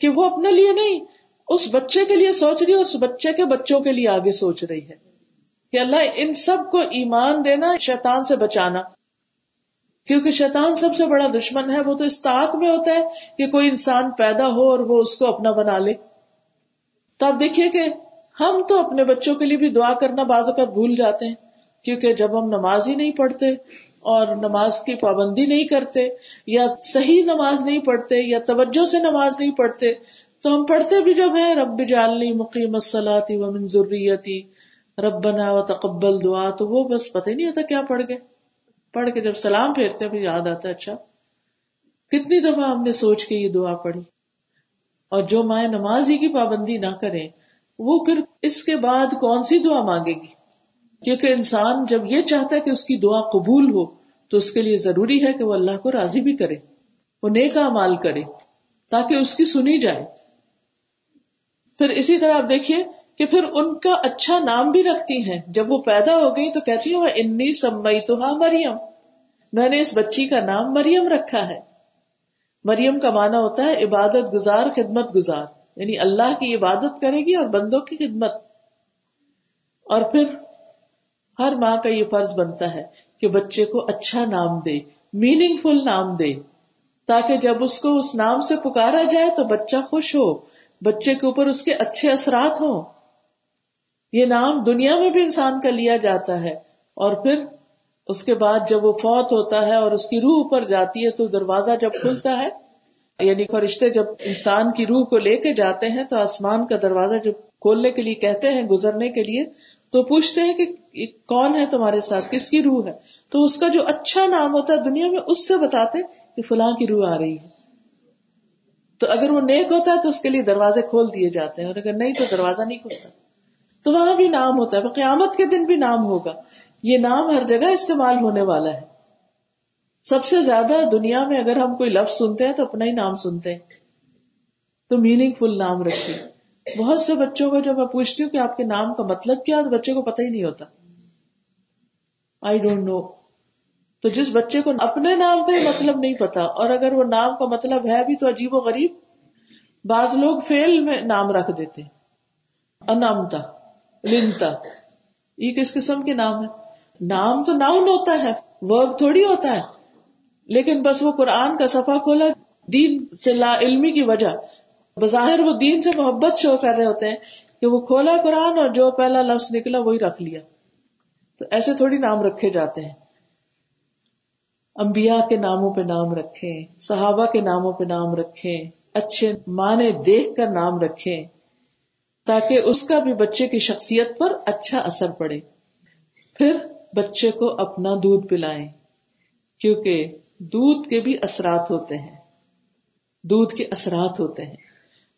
کہ وہ اپنے لیے نہیں، اس بچے کے لیے سوچ رہی ہے اور اس بچے کے بچوں کے لیے آگے سوچ رہی ہے۔ کہ اللہ ان سب کو ایمان دینا، شیطان سے بچانا۔ کیونکہ شیطان سب سے بڑا دشمن ہے، وہ تو اس طاق میں ہوتا ہے کہ کوئی انسان پیدا ہو اور وہ اس کو اپنا بنا لے۔ تو آپ دیکھیے کہ ہم تو اپنے بچوں کے لیے بھی دعا کرنا بعض اوقات بھول جاتے ہیں، کیونکہ جب ہم نماز ہی نہیں پڑھتے اور نماز کی پابندی نہیں کرتے، یا صحیح نماز نہیں پڑھتے، یا توجہ سے نماز نہیں پڑھتے، تو ہم پڑھتے بھی جب ہیں، رب جالنی مقیم الصلاتی و منظوریتی رب بنا و تقبل دعا، تو وہ بس پتہ ہی نہیں ہوتا کیا پڑھ گئے۔ پڑھ کے جب سلام پھیرتے بھی یاد آتا ہے اچھا کتنی دفعہ ہم نے سوچ کے یہ دعا پڑھی۔ اور جو مائیں نماز ہی کی پابندی نہ کرے، وہ پھر اس کے بعد کون سی دعا مانگے گی؟ کیونکہ انسان جب یہ چاہتا ہے کہ اس کی دعا قبول ہو، تو اس کے لیے ضروری ہے کہ وہ اللہ کو راضی بھی کرے، وہ نیک مال کرے، تاکہ اس کی سنی جائے۔ پھر اسی طرح آپ دیکھیے کہ پھر ان کا اچھا نام بھی رکھتی ہیں۔ جب وہ پیدا ہو گئی تو کہتی ہیں، وہ انی سمئی تو ہاں مریم میں نے اس بچی کا نام مریم رکھا ہے۔ مریم کا مانا ہوتا ہے عبادت گزار، خدمت گزار۔ یعنی اللہ کی عبادت کرے گی اور بندوں کی خدمت۔ اور پھر ہر ماں کا یہ فرض بنتا ہے کہ بچے کو اچھا نام دے میننگ فل نام دے۔ تاکہ جب اس کو اس نام سے پکارا جائے تو بچہ خوش ہو، بچے کے اوپر اس کے اچھے اثرات ہوں۔ یہ نام دنیا میں بھی انسان کا لیا جاتا ہے۔ اور پھر اس کے بعد جب وہ فوت ہوتا ہے اور اس کی روح اوپر جاتی ہے تو دروازہ جب کھلتا ہے یعنی فرشتے جب انسان کی روح کو لے کے جاتے ہیں تو آسمان کا دروازہ جب کھولنے کے لیے کہتے ہیں، گزرنے کے لیے، تو پوچھتے ہیں کہ کون ہے تمہارے ساتھ؟ کس کی روح ہے؟ تو اس کا جو اچھا نام ہوتا ہے دنیا میں، اس سے بتاتے کہ فلاں کی روح آ رہی ہے۔ تو اگر وہ نیک ہوتا ہے تو اس کے لیے دروازے کھول دیے جاتے ہیں، اور اگر نہیں تو دروازہ نہیں کھولتا تو وہاں بھی نام ہوتا ہے قیامت کے دن بھی نام ہوگا۔ یہ نام ہر جگہ استعمال ہونے والا ہے۔ سب سے زیادہ دنیا میں اگر ہم کوئی لفظ سنتے ہیں تو اپنا ہی نام سنتے ہیں۔ تو میننگ فل نام رکھیے۔ بہت سے بچوں کو جب میں پوچھتی ہوں کہ آپ کے نام کا مطلب کیا، تو بچے کو پتہ ہی نہیں ہوتا۔ آئی ڈونٹ نو تو جس بچے کو اپنے نام کا ہی مطلب نہیں پتا، اور اگر وہ نام کا مطلب ہے بھی تو عجیب و غریب، بعض لوگ فیل میں نام رکھ دیتے انامتا، لنتا، یہ کس قسم کے نام ہے نام تو ناؤن ہوتا ہے ورب تھوڑی ہوتا ہے، لیکن بس وہ قرآن کا صفحہ کھولا، دین سے لا علمی کی وجہ۔ بظاہر وہ دین سے محبت شو کر رہے ہوتے ہیں کہ وہ کھولا قرآن اور جو پہلا لفظ نکلا وہی رکھ لیا۔ تو ایسے تھوڑی نام رکھے جاتے ہیں۔ انبیاء کے ناموں پہ نام رکھیں صحابہ کے ناموں پہ نام رکھیں اچھے معنی دیکھ کر نام رکھیں تاکہ اس کا بھی بچے کی شخصیت پر اچھا اثر پڑے۔ پھر بچے کو اپنا دودھ پلائیں، کیونکہ دودھ کے بھی اثرات ہوتے ہیں۔ دودھ کے اثرات ہوتے ہیں۔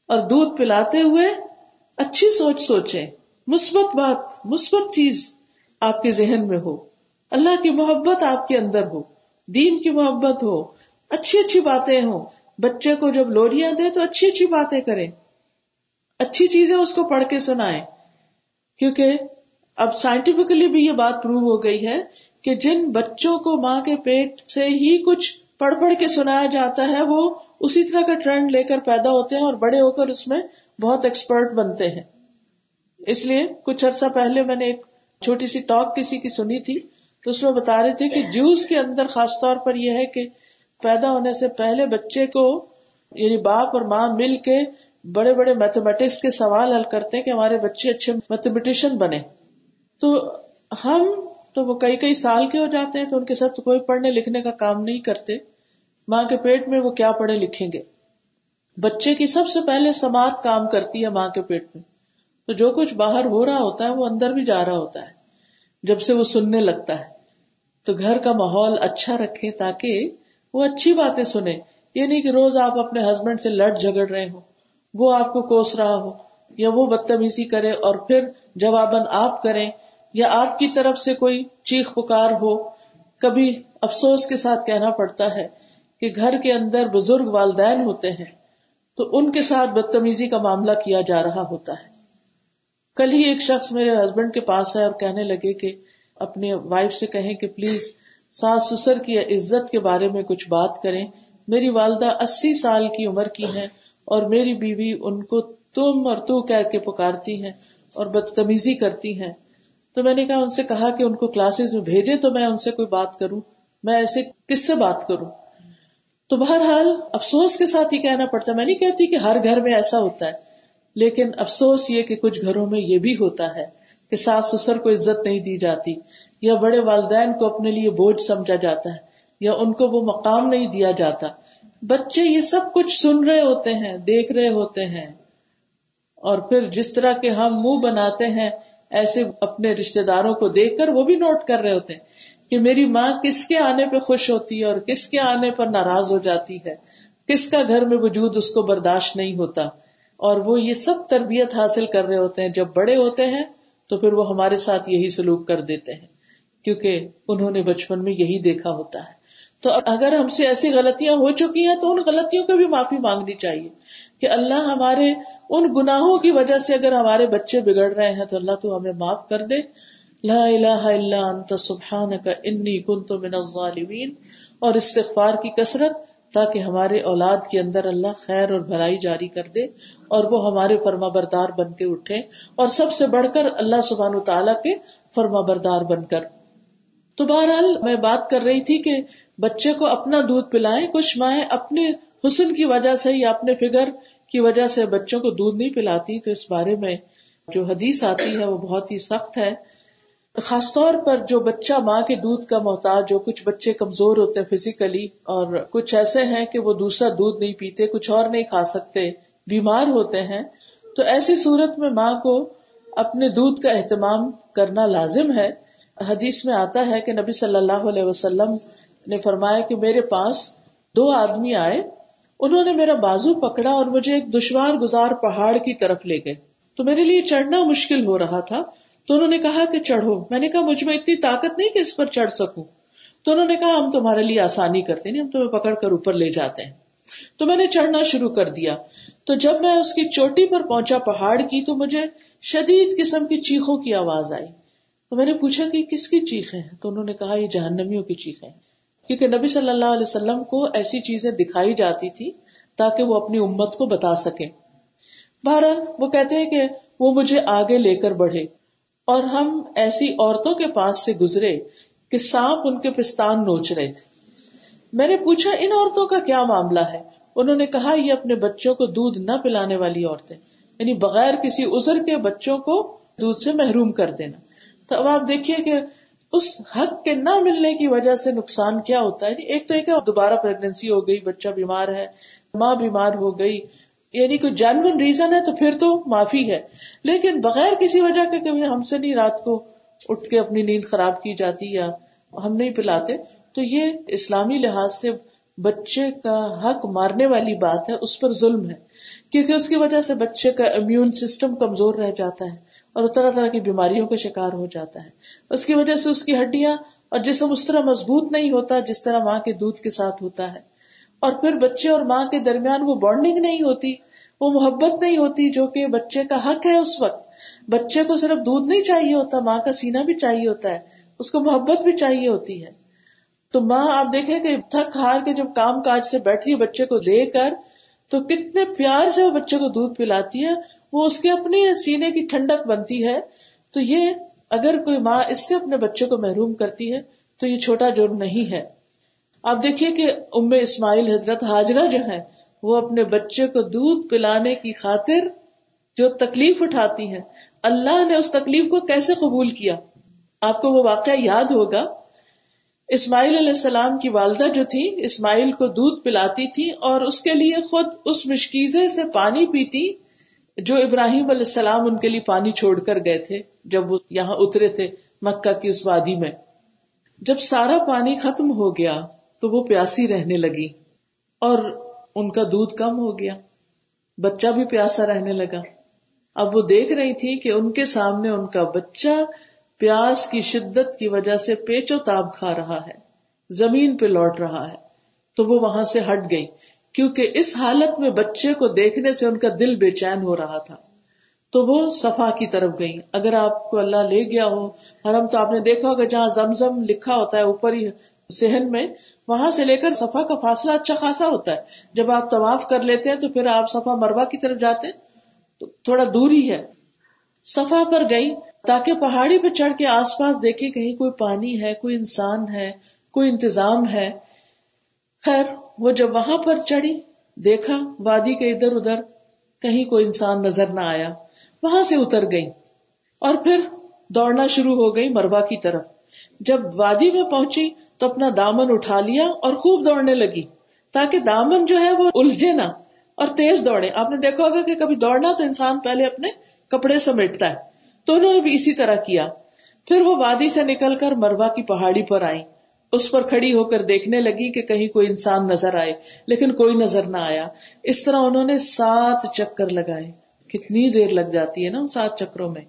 اور دودھ پلاتے ہوئے اچھی سوچ سوچیں۔ مثبت بات، مثبت چیز آپ کے ذہن میں ہو۔ اللہ کی محبت آپ کے اندر ہو۔ دین کی محبت ہو۔ اچھی اچھی باتیں ہوں۔ بچے کو جب لوریاں دے تو اچھی اچھی باتیں کریں۔ اچھی چیزیں اس کو پڑھ کے سنائے کیونکہ اب سائنٹیفکلی بھی یہ بات پروو ہو گئی ہے کہ جن بچوں کو ماں کے پیٹ سے ہی کچھ پڑھ پڑھ کے سنایا جاتا ہے، وہ اسی طرح کا ٹرینڈ لے کر پیدا ہوتے ہیں اور بڑے ہو کر اس میں بہت ایکسپرٹ بنتے ہیں۔ اس لیے کچھ عرصہ پہلے میں نے ایک چھوٹی سی ٹاک کسی کی سنی تھی، تو اس میں بتا رہے تھے کہ جوس کے اندر خاص طور پر یہ ہے کہ پیدا ہونے سے پہلے بچے کو یعنی باپ اور ماں مل کے بڑے بڑے میتھمیٹکس کے سوال حل کرتے ہیں کہ ہمارے بچے اچھے میتھمیٹیشین بنے۔ تو ہم تو وہ کئی کئی سال کے ہو جاتے ہیں تو ان کے ساتھ کوئی پڑھنے لکھنے کا کام نہیں کرتے۔ ماں کے پیٹ میں وہ کیا پڑھے لکھیں گے؟ بچے کی سب سے پہلے سماعت کام کرتی ہے ماں کے پیٹ میں۔ تو جو کچھ باہر ہو رہا ہوتا ہے وہ اندر بھی جا رہا ہوتا ہے، جب سے وہ سننے لگتا ہے۔ تو گھر کا ماحول اچھا رکھے تاکہ وہ اچھی باتیں سنے۔ یہ نہیں کہ روز آپ اپنے ہسبینڈ سے لڑ جھگڑ رہے ہو وہ آپ کو کوس رہا ہو یا وہ بدتمیزی کرے اور پھر جواباً آپ کریں۔ یا آپ کی طرف سے کوئی چیخ پکار ہو، کبھی افسوس کے ساتھ کہنا پڑتا ہے کہ گھر کے اندر بزرگ والدین ہوتے ہیں، تو ان کے ساتھ بدتمیزی کا معاملہ کیا جا رہا ہوتا ہے۔ کل ہی ایک شخص میرے ہسبینڈ کے پاس ہے اور کہنے لگے کہ اپنی وائف سے کہیں کہ پلیز ساس سسر کی عزت کے بارے میں کچھ بات کریں۔ میری والدہ اسی سال کی عمر کی ہے اور میری بیوی ان کو تم اور تو کہہ کے پکارتی ہیں اور بدتمیزی کرتی ہیں۔ تو میں نے کہا، ان سے کہا کہ ان کو کلاسز میں بھیجے تو میں ان سے کوئی بات کروں، میں ایسے کس سے بات کروں؟ تو بہرحال افسوس کے ساتھ یہ کہنا پڑتا ہے میں نہیں کہتی کہ ہر گھر میں ایسا ہوتا ہے، لیکن افسوس یہ کہ کچھ گھروں میں یہ بھی ہوتا ہے کہ ساس سسر کو عزت نہیں دی جاتی، یا بڑے والدین کو اپنے لیے بوجھ سمجھا جاتا ہے، یا ان کو وہ مقام نہیں دیا جاتا۔ بچے یہ سب کچھ سن رہے ہوتے ہیں، دیکھ رہے ہوتے ہیں۔ اور پھر جس طرح کے ہم منہ بناتے ہیں ایسے اپنے رشتے داروں کو دیکھ کر وہ بھی نوٹ کر رہے ہوتے ہیں کہ میری ماں کس کے آنے پہ خوش ہوتی ہے اور کس کے آنے پر ناراض ہو جاتی ہے۔ کس کا گھر میں وجود اس کو برداشت نہیں ہوتا۔ اور وہ یہ سب تربیت حاصل کر رہے ہوتے ہیں۔ جب بڑے ہوتے ہیں تو پھر وہ ہمارے ساتھ یہی سلوک کر دیتے ہیں۔ کیونکہ انہوں نے بچپن میں یہی دیکھا ہوتا ہے۔ تو اگر ہم سے ایسی غلطیاں ہو چکی ہیں تو ان غلطیوں کو بھی معافی مانگنی چاہیے کہ اللہ ہمارے ان گناہوں کی وجہ سے اگر ہمارے بچے بگڑ رہے ہیں تو اللہ تو ہمیں معاف کر دے۔ لا الہ الا انت سبحانک انی کنت من الظالمین۔ اور استغفار کی کثرت تاکہ ہمارے اولاد کے اندر اللہ خیر اور بھلائی جاری کر دے اور وہ ہمارے فرما بردار بن کے اٹھے۔ اور سب سے بڑھ کر اللہ سبحان تعالیٰ کے فرما بردار بن کر۔ تو بہرحال میں بات کر رہی تھی کہ بچے کو اپنا دودھ پلائیں، کچھ مائیں اپنے حسن کی وجہ سے یا اپنے فگر کی وجہ سے بچوں کو دودھ نہیں پلاتی، تو اس بارے میں جو حدیث آتی ہے وہ بہت ہی سخت ہے۔ خاص طور پر جو بچہ ماں کے دودھ کا محتاج جو کچھ بچے کمزور ہوتے ہیں فزیکلی اور کچھ ایسے ہیں کہ وہ دوسرا دودھ نہیں پیتے، کچھ اور نہیں کھا سکتے، بیمار ہوتے ہیں، تو ایسی صورت میں ماں کو اپنے دودھ کا اہتمام کرنا لازم ہے۔ حدیث میں آتا ہے کہ نبی صلی اللہ علیہ وسلم نے فرمایا کہ میرے پاس دو آدمی آئے۔ انہوں نے میرا بازو پکڑا اور مجھے ایک دشوار گزار پہاڑ کی طرف لے گئے۔ تو میرے لیے چڑھنا مشکل ہو رہا تھا۔ تو انہوں نے کہا کہ چڑھو۔ میں نے کہا، مجھ میں اتنی طاقت نہیں کہ اس پر چڑھ سکوں۔ تو انہوں نے کہا، ہم تمہارے لیے آسانی کرتے نہیں، ہم تمہیں پکڑ کر اوپر لے جاتے ہیں۔ تو میں نے چڑھنا شروع کر دیا۔ تو جب میں اس کی چوٹی پر پہنچا پہاڑ کی، تو مجھے شدید قسم کی چیخوں کی آواز آئی۔ تو میں نے پوچھا کہ کس کی چیخ ہے تو انہوں نے کہا، یہ جہنمیوں کی چیخ ہے کیونکہ نبی صلی اللہ علیہ وسلم کو ایسی چیزیں دکھائی جاتی تھی تاکہ وہ اپنی امت کو بتا سکے بہرحال وہ کہتے ہیں کہ وہ مجھے آگے لے کر بڑھے اور ہم ایسی عورتوں کے پاس سے گزرے کہ سانپ ان کے پستان نوچ رہے تھے۔ میں نے پوچھا، ان عورتوں کا کیا معاملہ ہے؟ انہوں نے کہا، یہ اپنے بچوں کو دودھ نہ پلانے والی عورتیں یعنی بغیر کسی ازر کے بچوں کو دودھ سے محروم کر دینا۔ تو اب آپ دیکھیے کہ اس حق کے نہ ملنے کی وجہ سے نقصان کیا ہوتا ہے؟ یعنی ایک تو ایک دوبارہ پریگنسی ہو گئی، بچہ بیمار ہے، ماں بیمار ہو گئی یعنی کوئی جینوئن ریزن ہے تو پھر تو معافی ہے۔ لیکن بغیر کسی وجہ کے کبھی ہم سے نہیں رات کو اٹھ کے اپنی نیند خراب کی جاتی یا ہم نہیں پلاتے، تو یہ اسلامی لحاظ سے بچے کا حق مارنے والی بات ہے، اس پر ظلم ہے۔ کیونکہ اس کی وجہ سے بچے کا امیون سسٹم کمزور رہ جاتا ہے۔ اور طرح طرح کی بیماریوں کا شکار ہو جاتا ہے۔ اس کی وجہ سے اس کی ہڈیاں اور جسم اس طرح مضبوط نہیں ہوتا جس طرح ماں کے دودھ کے ساتھ ہوتا ہے۔ اور پھر بچے اور ماں کے درمیان وہ بانڈنگ نہیں ہوتی، وہ محبت نہیں ہوتی جو کہ بچے کا حق ہے اس وقت۔ بچے کو صرف دودھ نہیں چاہیے ہوتا، ماں کا سینا بھی چاہیے ہوتا ہے، اس کو محبت بھی چاہیے ہوتی ہے۔ تو ماں، آپ دیکھیں کہ تھک ہار کے جب کام کاج سے بیٹھی ہے بچے کو دے کر تو کتنے پیار سے وہ بچے کو دودھ پلاتی ہے۔ وہ اس کے اپنے سینے کی ٹھنڈک بنتی ہے۔ تو یہ اگر کوئی ماں اس سے اپنے بچے کو محروم کرتی ہے، تو یہ چھوٹا جرم نہیں ہے۔ آپ دیکھیے کہ ام اسماعیل حضرت حاجرہ جو ہے وہ اپنے بچے کو دودھ پلانے کی خاطر جو تکلیف اٹھاتی ہیں۔ اللہ نے اس تکلیف کو کیسے قبول کیا؟ آپ کو وہ واقعہ یاد ہوگا۔ اسماعیل علیہ السلام کی والدہ جو تھی، اسماعیل کو دودھ پلاتی تھی اور اس کے لیے خود اس مشکیزے سے پانی پیتی۔ جو ابراہیم علیہ السلام ان کے لیے پانی چھوڑ کر گئے تھے، جب وہ یہاں اترے تھے مکہ کی اس وادی میں۔ جب سارا پانی ختم ہو گیا تو وہ پیاسی رہنے لگی اور ان کا دودھ کم ہو گیا۔ بچہ بھی پیاسا رہنے لگا۔ اب وہ دیکھ رہی تھی کہ ان کے سامنے ان کا بچہ پیاس کی شدت کی وجہ سے پیچو تاب کھا رہا ہے، زمین پہ لوٹ رہا ہے۔ تو وہ وہاں سے ہٹ گئی۔ کیونکہ اس حالت میں بچے کو دیکھنے سے ان کا دل بے چین ہو رہا تھا۔ تو وہ صفا کی طرف گئی اگر آپ کو اللہ لے گیا ہو، حرم تو آپ نے دیکھا ہوگا جہاں زمزم لکھا ہوتا ہے اوپر ہی سہن میں، وہاں سے لے کر صفا کا فاصلہ اچھا خاصا ہوتا ہے۔ جب آپ طواف کر لیتے ہیں تو پھر آپ صفا مروا کی طرف جاتے ہیں۔ تو تھوڑا دور ہی ہے۔ صفا پر گئی تاکہ پہاڑی پہ چڑھ کے آس پاس دیکھے کہیں کوئی پانی ہے، کوئی انسان ہے، کوئی انتظام ہے۔ خیر وہ جب وہاں پر چڑھی، دیکھا، وادی کے ادھر ادھر کہیں کوئی انسان نظر نہ آیا، وہاں سے اتر گئی اور پھر دوڑنا شروع ہو گئی مروا کی طرف۔ جب وادی میں پہنچی تو اپنا دامن اٹھا لیا اور خوب دوڑنے لگی، تاکہ دامن جو ہے وہ الجھے نہ اور تیز دوڑے۔ آپ نے دیکھا ہوگا کہ کبھی دوڑنا تو انسان پہلے اپنے کپڑے سمیٹتا ہے۔ تو انہوں نے بھی اسی طرح کیا۔ پھر وہ وادی سے نکل کر مروا کی پہاڑی پر آئی اس پر کھڑی ہو کر دیکھنے لگی کہ کہیں کوئی انسان نظر آئے، لیکن کوئی نظر نہ آیا۔ اس طرح انہوں نے سات چکر لگائے۔ کتنی دیر لگ جاتی ہے نا سات چکروں میں۔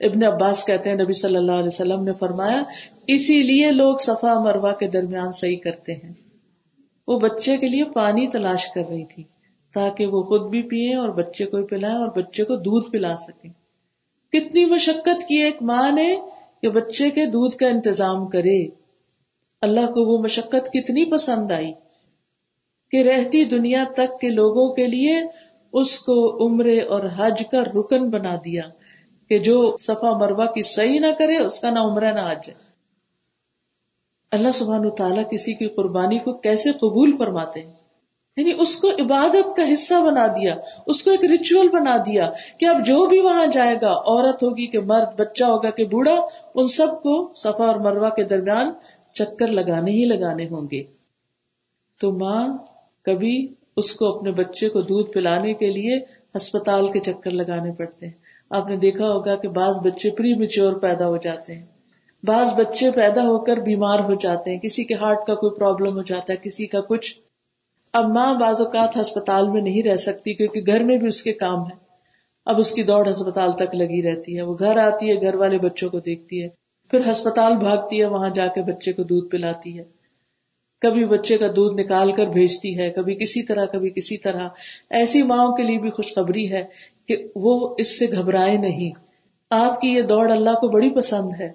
ابن عباس کہتے ہیں، نبی صلی اللہ علیہ وسلم نے فرمایا، اسی لیے لوگ صفا مروا کے درمیان صحیح کرتے ہیں۔ وہ بچے کے لیے پانی تلاش کر رہی تھی تاکہ وہ خود بھی پیئے اور بچے کو پلائے اور بچے کو دودھ پلا سکے۔ کتنی مشقت کی ایک ماں نے کہ بچے کے دودھ کا انتظام کرے۔ اللہ کو وہ مشقت کتنی پسند آئی کہ رہتی دنیا تک کے لوگوں کے لیے اس کو عمرے اور حج کا رکن بنا دیا کہ جو صفا مروا کی صحیح نہ کرے، اس کا نہ عمرہ نہ حج اللہ سبحان تعالیٰ کسی کی قربانی کو کیسے قبول فرماتے ہیں؟ یعنی اس کو عبادت کا حصہ بنا دیا، اس کو ایک ریچول بنا دیا کہ اب جو بھی وہاں جائے گا، عورت ہوگی کہ مرد، بچہ ہوگا کہ بوڑھا، ان سب کو صفا اور مروا کے درمیان چکر لگانے ہی لگانے ہوں گے۔ تو ماں کبھی اس کو اپنے بچے کو دودھ پلانے کے لیے ہسپتال کے چکر لگانے پڑتے ہیں۔ آپ نے دیکھا ہوگا کہ بعض بچے پری میچور پیدا ہو جاتے ہیں۔ بعض بچے پیدا ہو کر بیمار ہو جاتے ہیں۔ کسی کے ہارٹ کا کوئی پرابلم ہو جاتا ہے، کسی کا کچھ۔ اب ماں بعض اوقات ہسپتال میں نہیں رہ سکتی کیونکہ گھر میں بھی اس کے کام ہے اب اس کی دوڑ ہسپتال تک لگی رہتی ہے۔ وہ گھر آتی ہے، گھر والے بچوں کو دیکھتی ہے۔ پھر ہسپتال بھاگتی ہے، وہاں جا کے بچے کو دودھ پلاتی ہے۔ کبھی بچے کا دودھ نکال کر بھیجتی ہے، کبھی کسی طرح، کبھی کسی طرح۔ ایسی ماؤں کے لیے بھی خوشخبری ہے کہ وہ اس سے گھبرائے نہیں۔ آپ کی یہ دوڑ اللہ کو بڑی پسند ہے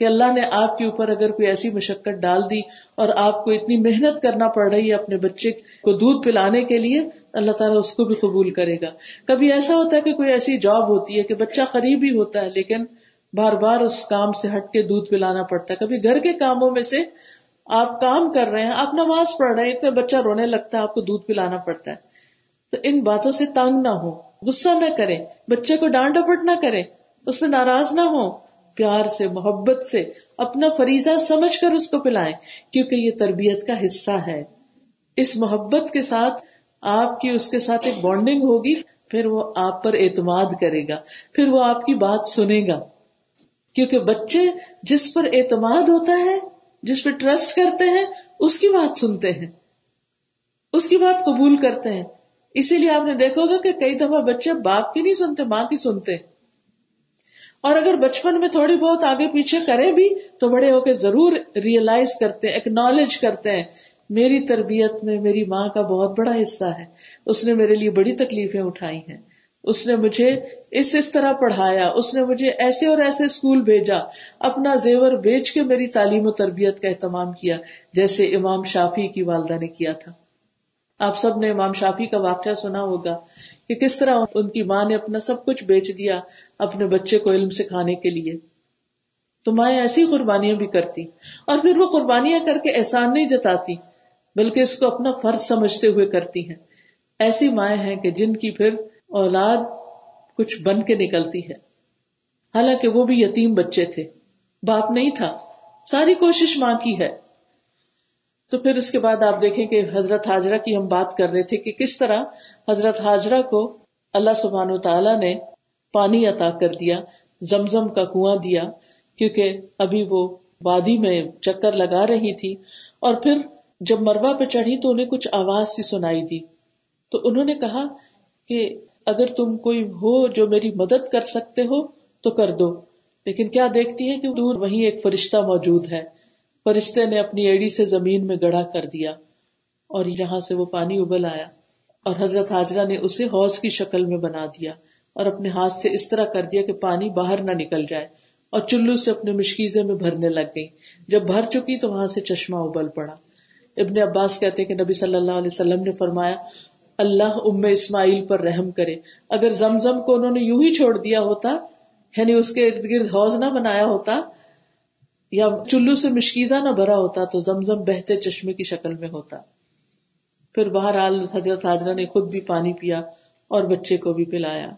کہ اللہ نے آپ کے اوپر اگر کوئی ایسی مشقت ڈال دی اور آپ کو اتنی محنت کرنا پڑ رہی ہے اپنے بچے کو دودھ پلانے کے لیے، اللہ تعالیٰ اس کو بھی قبول کرے گا۔ کبھی ایسا ہوتا ہے کہ کوئی ایسی جاب ہوتی ہے کہ بچہ قریب ہی ہوتا ہے، لیکن بار بار اس کام سے ہٹ کے دودھ پلانا پڑتا ہے۔ کبھی گھر کے کاموں میں سے آپ کام کر رہے ہیں، آپ نماز پڑھ رہے ہیں اتنے بچہ رونے لگتا ہے، آپ کو دودھ پلانا پڑتا ہے۔ تو ان باتوں سے تنگ نہ ہو غصہ نہ کرے بچے کو ڈانٹ ڈپٹ نہ کرے اس میں ناراض نہ ہو پیار سے، محبت سے، اپنا فریضہ سمجھ کر اس کو پلائیں، کیونکہ یہ تربیت کا حصہ ہے۔ اس محبت کے ساتھ آپ کی، اس کے ساتھ ایک بانڈنگ ہوگی، پھر وہ آپ پر اعتماد کرے گا، پھر وہ آپ کی بات سنے گا۔ کیونکہ بچے جس پر اعتماد ہوتا ہے، جس پہ ٹرسٹ کرتے ہیں، اس کی بات سنتے ہیں۔ اس کی بات قبول کرتے ہیں۔ اسی لیے آپ نے دیکھو گا کہ کئی دفعہ بچے باپ کی نہیں سنتے، ماں کی سنتے۔ اور اگر بچپن میں تھوڑی بہت آگے پیچھے کرے بھی، تو بڑے ہو کے ضرور ریئلائز کرتے ہیں اکنالج کرتے ہیں۔ میری تربیت میں میری ماں کا بہت بڑا حصہ ہے۔ اس نے میرے لیے بڑی تکلیفیں اٹھائی ہیں۔ اس نے مجھے اس اس طرح پڑھایا، اس نے مجھے ایسے اور ایسے اسکول بھیجا، اپنا زیور بیچ کے میری تعلیم و تربیت کا اہتمام کیا، جیسے امام شافی کی والدہ نے کیا تھا۔ آپ سب نے امام شافی کا واقعہ سنا ہوگا کہ کس طرح ان کی ماں نے اپنا سب کچھ بیچ دیا اپنے بچے کو علم سکھانے کے لیے۔ تو مائیں ایسی قربانیاں بھی کرتی اور پھر وہ قربانیاں کر کے احسان نہیں جتاتی، بلکہ اس کو اپنا فرض سمجھتے ہوئے کرتی ہیں۔ ایسی مائیں ہیں کہ جن کی پھر اولاد کچھ بن کے نکلتی ہے۔ حالانکہ وہ بھی یتیم بچے تھے۔ باپ نہیں تھا۔ ساری کوشش ماں کی ہے۔ تو پھر اس کے بعد آپ دیکھیں کہ حضرت حاجرہ کی ہم بات کر رہے تھے کہ کس طرح حضرت حاجرہ کو اللہ سبحان و تعالیٰ نے پانی عطا کر دیا، زمزم کا کنواں دیا، کیونکہ ابھی وہ وادی میں چکر لگا رہی تھی۔ اور پھر جب مربع پہ چڑھی تو انہیں کچھ آواز سی سنائی دی۔ تو انہوں نے کہا کہ اگر تم کوئی ہو جو میری مدد کر سکتے ہو، تو کر دو۔ لیکن کیا دیکھتی ہے کہ دور وہیں ایک فرشتہ موجود ہے۔ فرشتے نے اپنی ایڑی سے زمین میں گڑا کر دیا اور یہاں سے وہ پانی ابل آیا اور حضرت حاجرہ نے اسے حوض کی شکل میں بنا دیا اور اپنے ہاتھ سے اس طرح کر دیا کہ پانی باہر نہ نکل جائے اور چلو سے اپنے مشکیزے میں بھرنے لگ گئی جب بھر چکی تو وہاں سے چشمہ ابل پڑا۔ ابن عباس کہتے کہ نبی صلی اللہ علیہ وسلم نے فرمایا اللہ ام اسماعیل پر رحم کرے۔ اگر زمزم کو انہوں نے یوں ہی چھوڑ دیا ہوتا یعنی اس کے ارد گرد حوض نہ بنایا ہوتا یا چلو سے مشکیزہ نہ بھرا ہوتا، تو زمزم بہتے چشمے کی شکل میں ہوتا۔ پھر بہرحال حضرت حاجرہ نے خود بھی پانی پیا اور بچے کو بھی پلایا۔